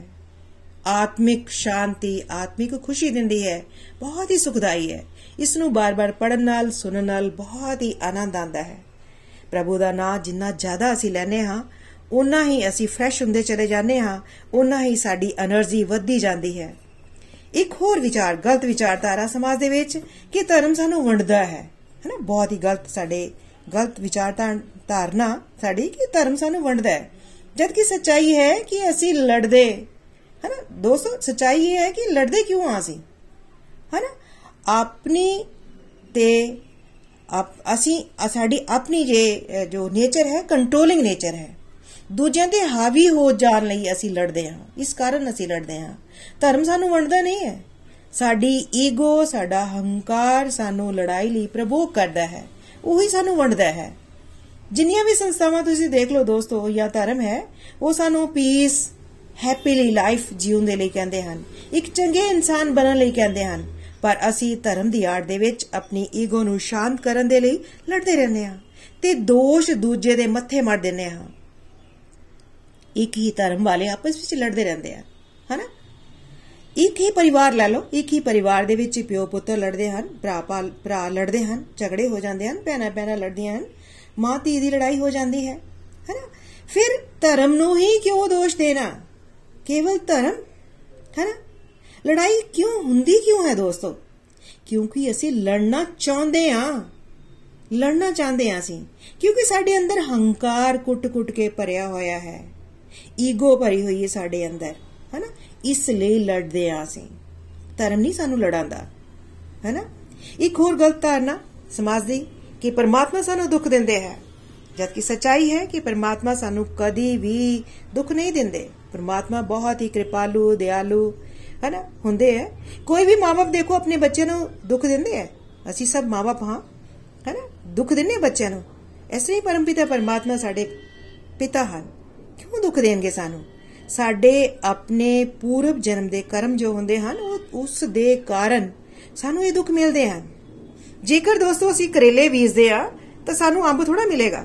ਆਤਮਿਕ ਸ਼ਾਂਤੀ, ਆਤਮਿਕ ਖੁਸ਼ੀ ਦਿੰਦੀ ਹੈ। ਬਹੁਤ ਹੀ ਸੁਖਦਾਈ ਹੈ। ਇਸ ਨੂੰ ਬਾਰ-ਬਾਰ ਪੜਨ ਨਾਲ, ਸੁਣਨ ਨਾਲ ਬਹੁਤ ਹੀ ਆਨੰਦ ਆਉਂਦਾ ਹੈ। ਪ੍ਰਭੂ ਦਾ ਨਾਮ ਜਿੰਨਾ ਜ਼ਿਆਦਾ ਅਸੀਂ ਲੈਨੇ ਹਾਂ ਉਨਾ ਹੀ ਅਸੀਂ ਫਰੈਸ਼ ਹੁੰਦੇ ਚਲੇ ਜਾਂਦੇ ਹਾਂ ਉਨਾ ਹੀ ਸਾਡੀ એનર્ਜੀ ਵੱਧਦੀ ਜਾਂਦੀ ਹੈ। ਇੱਕ ਹੋਰ ਵਿਚਾਰ, ਗਲਤ ਵਿਚਾਰਧਾਰਾ ਸਮਾਜ ਦੇ ਵਿੱਚ ਕਿ ਧਰਮ ਸਾਨੂੰ ਵੰਡਦਾ ਹੈ। ਹੈਨਾ? ਬਹੁਤ ਹੀ ਗਲਤ ਸਾਡੇ, ਗਲਤ ਵਿਚਾਰਧਾਰਨਾ ਸਾਡੀ ਕਿ ਧਰਮ ਸਾਨੂੰ ਵੰਡਦਾ ਹੈ। ਜਦ ਕਿ ਸੱਚਾਈ ਹੈ ਕਿ ਅਸੀਂ ਲੜਦੇ, ਹੈਨਾ? ਦੋਸਤੋ, ਸੱਚਾਈ ਇਹ ਹੈ ਕਿ ਲੜਦੇ ਕਿਉਂ ਆ ਅਸੀਂ? ਹੈਨਾ? ਆਪਣੀ ਤੇ ਅਸੀਂ, ਸਾਡੀ ਆਪਣੀ ਜੇ ਜੋ ਨੇਚਰ ਹੈ ਕੰਟਰੋਲਿੰਗ ਨੇਚਰ ਹੈ। ਦੂਜਿਆਂ ਤੇ ਹਾਵੀ ਹੋ ਜਾਣ ਲਈ ਅਸੀਂ ਲੜਦੇ ਹਾਂ। ਇਸ ਕਾਰਨ ਅਸੀਂ ਲੜਦੇ ਹਾਂ। ਧਰਮ ਸਾਨੂੰ ਵੰਡਦਾ ਨਹੀਂ ਹੈ। ਸਾਡੀ ਈਗੋ, ਸਾਡਾ ਹੰਕਾਰ ਸਾਨੂੰ ਲੜਾਈ ਲਈ ਪ੍ਰਭੋਗ ਕਰਦਾ ਹੈ। ਉਹੀ ਸਾਨੂੰ ਵੰਡਦਾ ਹੈ। ਜਿੰਨੀਆਂ ਵੀ ਸੰਸਥਾਵਾਂ ਤੁਸੀਂ ਦੇਖ ਲਓ ਦੋਸਤੋ, ਜਾਂ ਧਰਮ ਹੈ, ਉਹ ਸਾਨੂੰ ਪੀਸ ਹੈਪੀਲੀ ਲਾਈਫ ਜਿਉਣ ਦੇ ਲਈ ਕਹਿੰਦੇ ਹਨ। ਇੱਕ ਚੰਗੇ ਇਨਸਾਨ ਬਣਨ ਲਈ ਕਹਿੰਦੇ ਹਨ। ਪਰ ਅਸੀਂ ਧਰਮ ਦੀ ਆੜ ਦੇ ਵਿੱਚ ਆਪਣੀ ਈਗੋ ਨੂੰ ਸ਼ਾਂਤ ਕਰਨ ਦੇ ਲਈ ਲੜਦੇ ਰਹਿੰਦੇ ਹਾਂ ਤੇ ਦੋਸ਼ ਦੂਜੇ ਦੇ ਮੱਥੇ ਮਾਰ ਦਿੰਦੇ ਹਾਂ। ਇੱਕ ਹੀ ਧਰਮ ਵਾਲੇ ਆਪਸ ਵਿੱਚ ਲੜਦੇ ਰਹਿੰਦੇ ਆ, ਹਨਾ? ਇੱਕ ਹੀ ਪਰਿਵਾਰ ਲੈ ਲਓ, ਇੱਕ ਹੀ ਪਰਿਵਾਰ ਦੇ ਵਿੱਚ ਪਿਓ ਪੁੱਤਰ ਲੜਦੇ ਹਨ, ਭਰਾ ਭਰਾ ਲੜਦੇ ਹਨ, ਝਗੜੇ ਹੋ ਜਾਂਦੇ ਹਨ, ਭੈਣਾਂ ਭੈਣਾਂ ਲੜਦੀਆਂ ਹਨ, ਮਾਂ ਧੀ ਦੀ ਲੜਾਈ ਹੋ ਜਾਂਦੀ ਹੈ, ਹੈਨਾ? ਫਿਰ ਧਰਮ ਨੂੰ ਹੀ ਕਿਉਂ ਦੋਸ਼ ਦੇਣਾ? ਕੇਵਲ ਧਰਮ ਹੈ ਨਾ ਲੜਾਈ ਕਿਉਂ ਹੁੰਦੀ ਕਿਉਂ ਹੈ ਦੋਸਤੋ? ਕਿਉਂਕਿ ਅਸੀਂ ਲੜਨਾ ਚਾਹੁੰਦੇ ਆ ਲੜਨਾ ਚਾਹੁੰਦੇ ਆ ਅਸੀਂ, ਕਿਉਂਕਿ ਸਾਡੇ ਅੰਦਰ ਹੰਕਾਰ ਕੁੱਟ-ਕੁੱਟ ਕੇ ਭਰਿਆ ਹੋਇਆ ਹੈ। ਈਗੋ ਭਰੀ ਹੋਈ ਹੈ ਸਾਡੇ ਅੰਦਰ, ਹੈਨਾ? ਇਸ ਲਈ ਲੜਦੇ ਆ ਅਸੀਂ। ਧਰਮ ਨਹੀਂ ਸਾਨੂੰ ਲੜਾਉਂਦਾ ਹੈਨਾ? ਇੱਕ ਹੋਰ ਗਲਤ ਧਾਰਨਾ ਸਮਾਜ ਦੀ, ਕਿ ਪਰਮਾਤਮਾ ਸਾਨੂੰ ਦੁੱਖ ਦਿੰਦੇ ਹੈ। ਜਦ ਕਿ ਸਚਾਈ ਹੈ ਕਿ ਪਰਮਾਤਮਾ ਸਾਨੂੰ ਕਦੀ ਵੀ ਦੁੱਖ ਨਹੀਂ ਦਿੰਦੇ। ਪਰਮਾਤਮਾ ਬਹੁਤ ਹੀ ਕਿਰਪਾਲੂ, ਦਿਆਲੂ, ਹੈਨਾ? ਹੁੰਦੇ ਹੈ। ਕੋਈ ਵੀ ਮਾਪੇ ਦੇਖੋ, ਆਪਣੇ ਬੱਚੇ ਨੂੰ ਦੁੱਖ ਦਿੰਦੇ ਹੈ। ਅਸੀਂ ਸਭ ਮਾਪੇ ਹਾਂ, ਹੈਨਾ? ਦੁੱਖ ਦਿੰਨੇ ਬੱਚਿਆਂ ਨੂੰ। ਐਸੇ ਹੀ ਪਰਮਪਿਤਾ, ਪਰਮਾਤਮਾ ਸਾਡੇ ਪਿਤਾ ਹਨ। ਕਿਉਂ ਦੁੱਖ ਦੇਣਗੇ ਸਾਨੂੰ? ਸਾਡੇ ਆਪਣੇ ਪੂਰਵ ਜਨਮ ਦੇ ਕਰਮ ਜੋ ਹੁੰਦੇ ਹਨ, ਉਹ ਉਸ ਦੇ ਕਾਰਨ ਸਾਨੂੰ ਇਹ ਦੁੱਖ ਮਿਲਦੇ ਹਨ। ਜੇਕਰ ਦੋਸਤੋ ਅਸੀਂ ਕਰੇਲੇ ਬੀਜਦੇ ਆ, ਤਾਂ ਸਾਨੂੰ ਅੰਬ ਥੋੜਾ ਮਿਲੇਗਾ।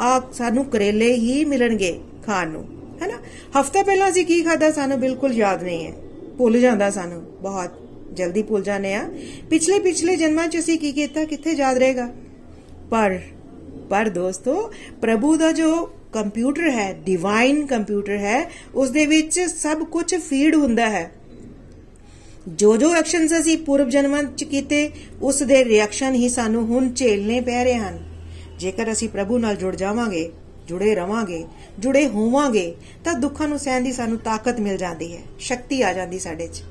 ਆ ਸਾਨੂੰ ਕਰੇਲੇ ਹੀ ਮਿਲਣਗੇ ਖਾਣ ਨੂੰ, ਹੈਨਾ? ਹਫਤਾ ਪਹਿਲਾਂ ਅਸੀਂ ਕੀ ਖਾਦਾ ਸਾਨੂੰ ਬਿਲਕੁਲ ਯਾਦ ਨਹੀਂ ਹੈ। ਭੁੱਲ ਜਾਂਦਾ ਸਾਨੂੰ, ਬਹੁਤ ਜਲਦੀ ਭੁੱਲ ਜਾਂਦੇ ਆ ਪਿਛਲੇ ਪਿਛਲੇ ਜਨਮਾਂ 'ਚ ਅਸੀਂ ਕੀ ਕੀਤਾ? ਕਿੱਥੇ ਯਾਦ ਰਹੇਗਾ? ਪਰ ਪਰ ਦੋਸਤੋ, ਪ੍ਰਭੂ ਦਾ ਜੋ ਕੰਪਿਊਟਰ ਹੈ ਡਿਵਾਈਨ ਕੰਪਿਊਟਰ ਹੈ ਉਸ ਦੇ ਵਿੱਚ ਸਭ ਕੁਝ ਫੀਡ ਹੁੰਦਾ ਹੈ। ਜੋ ਜੋ ਐਕਸ਼ਨਸ ਅਸੀਂ ਪੂਰਵ ਜਨਮਾਂ 'ਚ ਕੀਤੇ ਉਸ ਦੇ ਰਿਐਕਸ਼ਨ ਹੀ ਸਾਨੂੰ ਹੁਣ ਝੇਲਨੇ ਪੈ ਰਹੇ ਹਨ। ਜੇਕਰ ਅਸੀਂ ਪ੍ਰਭੂ ਨਾਲ ਜੁੜ ਜਾਵਾਂਗੇ, ਜੁੜੇ ਰਵਾਂਗੇ, ਜੁੜੇ ਹੋਵਾਂਗੇ, ਤਾਂ ਦੁੱਖਾਂ ਨੂੰ ਸਹਿਣ ਦੀ ਸਾਨੂੰ ਤਾਕਤ ਮਿਲ ਜਾਂਦੀ ਹੈ, ਸ਼ਕਤੀ ਆ ਜਾਂਦੀ ਸਾਡੇ 'ਚ।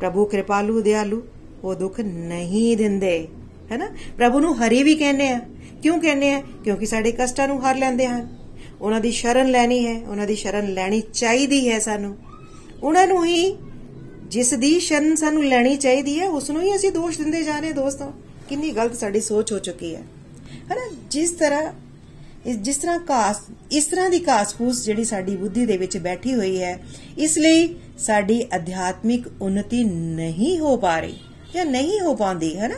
ਪ੍ਰਭੂ ਕਿਰਪਾਲੂ, ਦਿਆਲੂ, ਉਹ ਦੁੱਖ ਨਹੀਂ ਦਿੰਦੇ ਹੈਨਾ ਪ੍ਰਭੂ ਨੂੰ ਹਰੀ ਵੀ ਕਹਿੰਦੇ ਆ। ਕਿਉਂ ਕਹਿੰਦੇ ਆ? ਕਿਉਂਕਿ ਸਾਡੇ ਕਸ਼ਟਾਂ ਨੂੰ ਹਰ ਲੈਂਦੇ ਹਨ। ਉਹਨਾਂ ਦੀ ਸ਼ਰਨ ਲੈਣੀ ਹੈ, ਉਹਨਾਂ ਦੀ ਸ਼ਰਨ ਲੈਣੀ ਚਾਹੀਦੀ ਹੈ ਸਾਨੂੰ। ਉਹਨਾਂ ਨੂੰ ਹੀ ਜਿਸ ਦੀ ਸ਼ਰਨ ਸਾਨੂੰ ਲੈਣੀ ਚਾਹੀਦੀ ਹੈ ਉਸ ਨੂੰ ਹੀ ਅਸੀਂ ਦੋਸ਼ ਦਿੰਦੇ ਜਾ ਰਹੇ ਦੋਸਤੋ। ਕਿੰਨੀ ਗਲਤ ਸਾਡੀ ਸੋਚ ਹੋ ਚੁੱਕੀ ਹੈ। ਹੈਨਾ, ਜਿਸ ਤਰ੍ਹਾਂ ਜਿਸ ਤਰ੍ਹਾਂ ਕਾਸ ਇਸ ਤਰ੍ਹਾਂ ਦੀ ਕਾਸਪੂਸ ਜਿਹੜੀ ਸਾਡੀ ਬੁੱਧੀ ਦੇ ਵਿੱਚ ਬੈਠੀ ਹੋਈ ਹੈ, ਇਸ ਲਈ ਸਾਡੀ ਅਧਿਆਤਮਿਕ ਉન્નਤੀ ਨਹੀਂ ਹੋ ਪਾ ਰਹੀ ਜਾਂ ਨਹੀਂ ਹੋ ਪਾਉਂਦੀ ਹੈ ਨਾ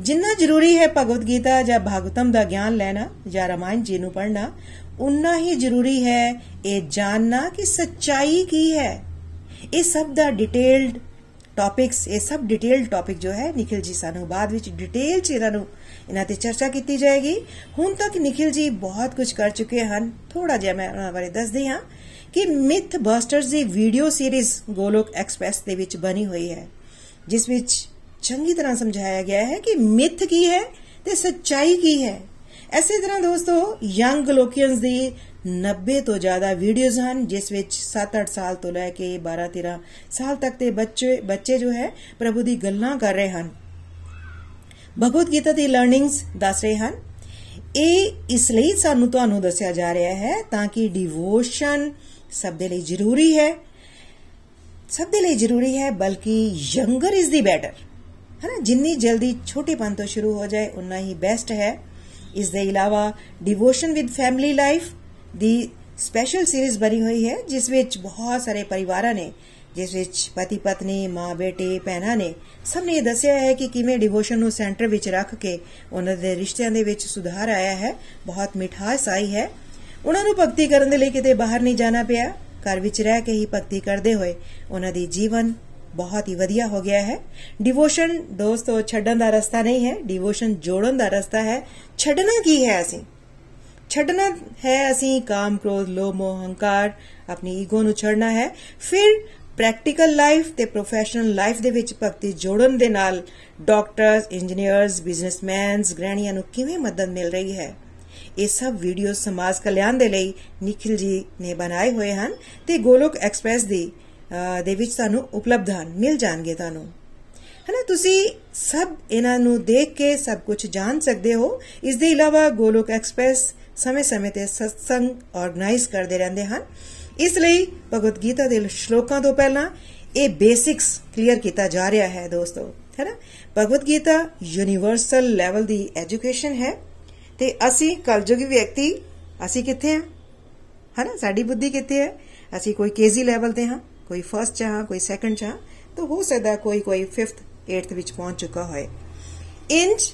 ਜਿੰਨਾ ਜ਼ਰੂਰੀ ਹੈ ਭਗਵਦ ਗੀਤਾ ਜਾਂ ਭਾਗਵਤਮ ਦਾ ਗਿਆਨ ਲੈਣਾ ਜਾਂ ਰਾਮਾਇਣ ਜੀ ਨੂੰ ਪੜ੍ਹਨਾ ਉਨਾ ਹੀ ਜ਼ਰੂਰੀ ਹੈ ਇਹ ਜਾਣਨਾ ਕਿ ਸੱਚਾਈ ਕੀ ਹੈ। ਇਹ ਸਭ ਦਾ ਡਿਟੇਲਡ ਟੌਪਿਕਸ ਇਹ ਸਭ ਡਿਟੇਲਡ ਟੌਪਿਕ ਜੋ ਹੈ, ਨikhil ji ਸਾਨੂੰ ਬਾਅਦ ਵਿੱਚ ਡਿਟੇਲ ਚ ਇਹਨਾਂ ਨੂੰ, ਇਹਨਾਂ ਤੇ ਚਰਚਾ ਕੀਤੀ ਜਾਏਗੀ। ਹੁਣ ਤੱਕ ਨikhil ji ਬਹੁਤ ਕੁਝ ਕਰ ਚੁੱਕੇ ਹਨ। ਥੋੜਾ ਜਿਹਾ ਮੈਂ ਉਹਨਾਂ ਬਾਰੇ ਦੱਸਦੀ ਹਾਂ ਕਿ ਮਿਥ ਬਸਟਰਸ ਦੀ ਵੀਡੀਓ ਸੀਰੀਜ਼ ਗੋਲੋਕ ਐਕਸਪ੍ਰੈਸ ਦੇ ਵਿੱਚ ਬਣੀ ਹੋਈ ਹੈ, ਜਿਸ ਵਿੱਚ ਚੰਗੀ ਤਰ੍ਹਾਂ ਸਮਝਾਇਆ ਗਿਆ ਹੈ ਕਿ ਮਿਥ ਕੀ ਹੈ ਤੇ ਸੱਚਾਈ ਕੀ ਹੈ। ਐਸੇ ਤਰ੍ਹਾਂ ਦੋਸਤੋ, ਯੰਗ ਗਲੋਕੀਅਨਸ ਦੀ 90 ਤੋਂ ਜ਼ਿਆਦਾ ਵੀਡੀਓਜ਼ ਹਨ, ਜਿਸ ਵਿੱਚ 7-8 ਸਾਲ ਤੋਂ ਲੈ ਕੇ 12-13 ਸਾਲ ਤੱਕ ਦੇ ਬੱਚੇ ਬੱਚੇ ਜੋ ਹੈ, ਪ੍ਰਭੂ ਦੀ ਗੱਲਾਂ ਕਰ ਰਹੇ ਹਨ। ਭਗਵਦ ਗੀਤਾ ਦੀ ਲਰਨਿੰਗਸ ਦੱਸ ਰਹੇ ਹਨ। ਇਹ ਇਸ ਲਈ ਸਾਨੂੰ ਤੁਹਾਨੂੰ ਦੱਸਿਆ ਜਾ ਰਿਹਾ ਹੈ ਤਾਂ ਕਿ ਡਿਵੋਸ਼ਨ ਸਭ ਦੇ ਲਈ ਜ਼ਰੂਰੀ ਹੈ। ਸਭ ਦੇ ਲਈ ਜ਼ਰੂਰੀ ਹੈ, ਬਲਕਿ ਯੰਗਰ ਇਜ਼ ਦੀ ਬੈਟਰ ਹੈ ਨਾ ਜਿੰਨੀ ਜਲਦੀ ਛੋਟੇਪਨ ਤੋਂ ਸ਼ੁਰੂ ਹੋ ਜਾਏ, ਉਨਾ ਹੀ ਬੈਸਟ ਹੈ। ਇਸ ਦੇ ਇਲਾਵਾ ਡਿਵੋਸ਼ਨ ਵਿਦ ਫੈਮਿਲੀ ਲਾਈਫ ਦੀ ਸਪੈਸ਼ਲ ਸੀਰੀਜ਼ ਬਣੀ ਹੋਈ ਹੈ, ਜਿਸ ਵਿੱਚ ਬਹੁਤ ਸਾਰੇ ਪਰਿਵਾਰਾਂ ਨੇ, ਜਿਸ ਵਿੱਚ ਪਤੀ, ਪਤਨੀ, ਮਾਂ, ਬੇਟੇ, ਭੈਣਾਂ ਨੇ ਸਭ ਨੇ ਇਹ ਦੱਸਿਆ ਹੈ ਕਿ ਕਿਵੇਂ ਡਿਵੋਸ਼ਨ ਨੂੰ ਸੈਂਟਰ ਵਿੱਚ ਰੱਖ ਕੇ ਉਹਨਾਂ ਦੇ ਰਿਸ਼ਤਿਆਂ ਦੇ ਵਿੱਚ ਸੁਧਾਰ ਆਇਆ ਹੈ। ਬਹੁਤ ਮਿਠਾਸ ਆਈ ਹੈ। ਉਹਨਾਂ ਨੂੰ ਭਗਤੀ ਕਰਨ ਦੇ ਲਈ ਕਿਤੇ ਬਾਹਰ ਨਹੀਂ ਜਾਣਾ ਪਿਆ। ਘਰ ਵਿੱਚ ਰਹਿ ਕੇ ਹੀ ਭਗਤੀ ਕਰਦੇ ਹੋਏ ਉਹਨਾਂ ਦੀ ਜੀਵਨ ਬਹੁਤ ਹੀ ਵਧੀਆ ਹੋ ਗਿਆ ਹੈ। ਡਿਵੋਸ਼ਨ ਦੋਸਤੋ, ਛੱਡਣ ਦਾ ਰਸਤਾ ਨਹੀਂ ਹੈ। ਡਿਵੋਸ਼ਨ ਜੋੜਨ ਦਾ ਰਸਤਾ ਹੈ। ਛੱਡਣਾ ਕੀ ਹੈ ਅਸੀਂ? ਛੱਡਣਾ ਹੈ ਅਸੀਂ ਕਾਮ, ਕ੍ਰੋਧ, ਲੋਭ, ਮੋਹ, ਹੰਕਾਰ, ਆਪਣੀ ਈਗੋ ਨੂੰ ਛੱਡਣਾ ਹੈ। ਫਿਰ ਪ੍ਰੈਕਟੀਕਲ ਲਾਈਫ ਤੇ ਪ੍ਰੋਫੈਸ਼ਨਲ ਲਾਈਫ ਦੇ ਵਿੱਚ ਭਗਤੀ ਜੋੜਨ ਦੇ ਨਾਲ ਡਾਕਟਰਸ ਇੰਜੀਨੀਅਰਸ ਬਿਜ਼ਨਸਮੈਨਸ ਗ੍ਰਹਿਣੀਆਂ ਨੂੰ ਕਿਵੇਂ ਮਦਦ ਮਿਲ ਰਹੀ ਹੈ? ਇਹ ਸਭ ਵੀਡੀਓ ਸਮਾਜ ਕਲਿਆਣ ਦੇ ਲਈ ਨikhil ji ਨੇ ਬਣਾਏ ਹੋਏ ਹਨ ਤੇ ਗੋਲੋਕ ਐਕਸਪ੍ਰੈਸ ਦੀ ਦੇ ਵਿੱਚ ਤੁਹਾਨੂੰ ਉਪਲਬਧ ਹਨ, ਮਿਲ ਜਾਣਗੇ ਤੁਹਾਨੂੰ। ਹਨਾ, ਤੁਸੀਂ ਸਭ ਇਹਨਾਂ ਨੂੰ ਦੇਖ ਕੇ ਸਭ ਕੁਝ ਜਾਣ ਸਕਦੇ ਹੋ। ਇਸ ਦੇ ਇਲਾਵਾ ਗੋਲੋਕ ਐਕਸਪ੍ਰੈਸ ਸਮੇਂ-ਸਮੇਂ ਤੇ ਸਤਸੰਗ ਆਰਗੇਨਾਈਜ਼ ਕਰਦੇ ਰਹਿੰਦੇ ਹਨ। ਇਸ ਲਈ ਭਗਵਦ ਗੀਤਾ ਦੇ ਸ਼ਲੋਕਾਂ ਤੋਂ ਪਹਿਲਾਂ ਇਹ ਬੇਸਿਕਸ ਕਲੀਅਰ ਕੀਤਾ ਜਾ ਰਿਹਾ ਹੈ ਦੋਸਤੋ, ਹੈਨਾ। ਭਗਵਦ ਗੀਤਾ ਯੂਨੀਵਰਸਲ ਲੈਵਲ ਦੀ ਐਜੂਕੇਸ਼ਨ ਹੈ ਤੇ ਅਸੀਂ ਕਲਯੁਗੀ ਵਿਅਕਤੀ, ਅਸੀਂ ਕਿੱਥੇ ਹਾਂ? ਹੈਨਾ, ਸਾਡੀ ਬੁੱਧੀ ਕਿੱਥੇ ਹੈ? ਅਸੀਂ ਕੋਈ ਕੇਜੀ ਲੈਵਲ ਤੇ ਹਾਂ। ਕੋਈ ਫਰਸਟ ਚ ਹਾਂ ਕੋਈ ਸੈਕੰਡ ਚ ਹਾਂ ਤਾਂ ਹੋ ਸਕਦਾ ਕੋਈ ਕੋਈ 5th 8th ਵਿੱਚ ਪਹੁੰਚ ਚੁੱਕਾ ਹੋਏ। ਇੰਜ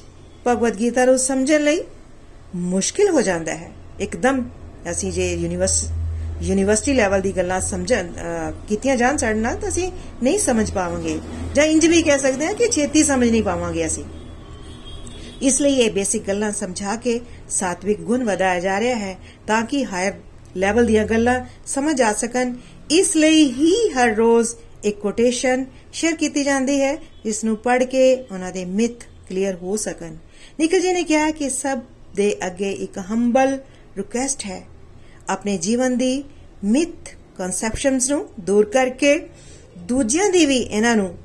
ਭਗਵਦ ਗੀਤਾ ਨੂੰ ਸਮਝਣ ਲਈ ਮੁਸ਼ਕਿਲ ਹੋ ਜਾਂਦਾ ਹੈ। ਇੱਕਦਮ ਅਸੀਂ ਜੇ ਯੂਨੀਵਰਸ ਯੂਨੀਵਰਸਿਟੀ ਲੈਵਲ ਦੀ ਗੱਲਾਂ ਸਮਝਣ ਕੀਤੀਆਂ ਜਾਣ ਸਾਡੇ ਨਾਲ, ਤਾਂ ਅਸੀਂ ਨਹੀਂ ਸਮਝ ਪਾਵਾਂਗੇ। ਜਾਂ ਇੰਜ ਵੀ ਕਹਿ ਸਕਦੇ ਹਾਂ ਕਿ ਛੇਤੀ ਸਮਝ ਨਹੀਂ ਪਾਵਾਂਗੇ ਅਸੀਂ। ਇਸ ਲਈ ਇਹ ਬੇਸਿਕ ਗੱਲਾਂ ਸਮਝਾ ਕੇ ਸਾਤਵਿਕ ਗੁਣ ਵਧਾਇਆ ਜਾ ਰਿਹਾ ਹੈ, ਤਾਂ ਕਿ ਹਾਇਰ ਲੈਵਲ ਦੀਆਂ ਗੱਲਾਂ ਸਮਝ ਆ ਸਕਣ। ਇਸ ਲਈ ਹੀ ਹਰ ਰੋਜ਼ ਇੱਕ ਕੋਟੇਸ਼ਨ ਸ਼ੇਅਰ ਕੀਤੀ ਜਾਂਦੀ ਹੈ, ਜਿਸ ਨੂੰ ਪੜ੍ਹ ਕੇ ਉਹਨਾਂ ਦੇ ਮਿਥ ਕਲੀਅਰ ਹੋ ਸਕਣ। ਨਿਕਲ ਜੀ ਨੇ ਕਿਹਾ ਕਿ ਸਭ ਦੇ ਅੱਗੇ ਇੱਕ ਹੰਬਲ ਰਿਕੁਐਸਟ ਹੈ। ਆਪਣੇ ਜੀਵਨ ਦੀ ਮਿਥ ਕਨਸੈਪਸ਼ਨਸ ਨੂੰ ਦੂਰ ਕਰਕੇ ਦੂਜਿਆਂ ਦੀ ਵੀ ਇਹਨਾਂ ਨੂੰ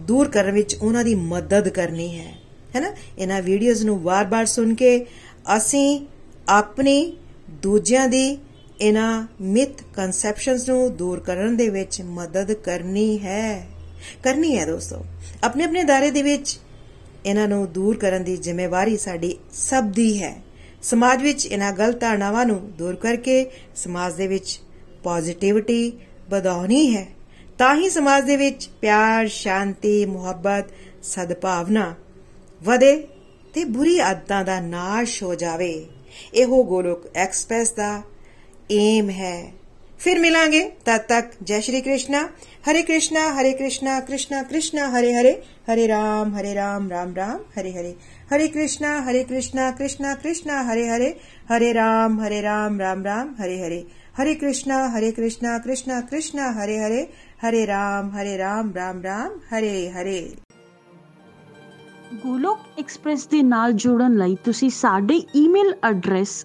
ਦੂਰ ਕਰਨ ਵਿੱਚ ਉਹਨਾਂ ਦੀ ਮਦਦ ਕਰਨੀ ਹੈ। ਹੈਨਾ? ਇਹਨਾਂ ਵੀਡੀਓਜ਼ ਨੂੰ ਵਾਰ-ਵਾਰ ਸੁਣ ਕੇ ਅਸੀਂ ਆਪਣੀ ਦੂਜਿਆਂ ਦੀ ਇਹਨਾਂ ਮਿਥ ਕਨਸੈਪਸ਼ਨਸ ਨੂੰ ਦੂਰ ਕਰਨ ਦੇ ਵਿੱਚ ਮਦਦ ਕਰਨੀ ਹੈ। ਕਰਨੀ ਹੈ ਦੋਸਤੋ। ਆਪਣੇ ਆਪਣੇ ਦਾਇਰੇ ਦੇ ਵਿੱਚ ਇਹਨਾਂ ਨੂੰ ਦੂਰ ਕਰਨ ਦੀ ਜ਼ਿੰਮੇਵਾਰੀ ਸਾਡੀ ਸਭ ਦੀ ਹੈ। ਸਮਾਜ ਵਿੱਚ ਇਹਨਾਂ ਗਲਤ ਧਾਰਨਾਵਾਂ ਨੂੰ ਦੂਰ ਕਰਕੇ ਸਮਾਜ ਦੇ ਵਿੱਚ ਪੋਜ਼ਿਟਿਵਿਟੀ ਵਧਾਉਣੀ ਹੈ। ਤਾਂ ਹੀ ਸਮਾਜ ਦੇ ਵਿੱਚ ਪਿਆਰ, ਸ਼ਾਂਤੀ, ਮੁਹੱਬਤ, ਸਦਭਾਵਨਾ ਵਧੇ ਤੇ ਬੁਰੀ ਆਦਤਾਂ ਦਾ ਨਾਸ਼ ਹੋ ਜਾਵੇ। ਇਹੋ ਗੋਲੋਕ ਐਕਸਪ੍ਰੈਸ ਦਾ ਏਮ ਹੈ ਫਿਰ ਮਿਲਾਂਗੇ ਤਦ ਤੱਕ ਜੈ ਸ਼੍ਰੀ ਕ੍ਰਿਸ਼ਨਾ ਹਰੇ ਕ੍ਰਿਸ਼ਨਾ ਹਰੇ ਕ੍ਰਿਸ਼ਨਾ ਕ੍ਰਿਸ਼ਨਾ ਕ੍ਰਿਸ਼ਨਾ ਹਰੇ ਹਰੇ ਹਰੇ ਰਾਮ ਹਰੇ ਰਾਮ ਰਾਮ ਰਾਮ ਹਰੇ ਹਰੇ ਹਰੇ ਕ੍ਰਿਸ਼ਨਾ ਹਰੇ ਕ੍ਰਿਸ਼ਨਾ ਕ੍ਰਿਸ਼ਨਾ ਕ੍ਰਿਸ਼ਨਾ ਹਰੇ ਹਰੇ ਹਰੇ ਰਾਮ ਹਰੇ ਰਾਮ ਰਾਮ ਰਾਮ ਹਰੇ ਹਰੇ ਹਰੇ ਕ੍ਰਿਸ਼ਨਾ ਹਰੇ ਕ੍ਰਿਸ਼ਨਾ ਕ੍ਰਿਸ਼ਨਾ ਕ੍ਰਿਸ਼ਨਾ ਹਰੇ ਹਰੇ ਹਰੇ ਰਾਮ ਹਰੇ ਰਾਮ ਰਾਮ ਰਾਮ ਹਰੇ ਹਰੇ ਗੋਲੋਕ ਐਕਸਪ੍ਰੈਸ ਦੇ ਨਾਲ ਜੁੜਨ ਲਈ ਤੁਸੀਂ ਸਾਡੇ ਈਮੇਲ ਐਡਰੈਸ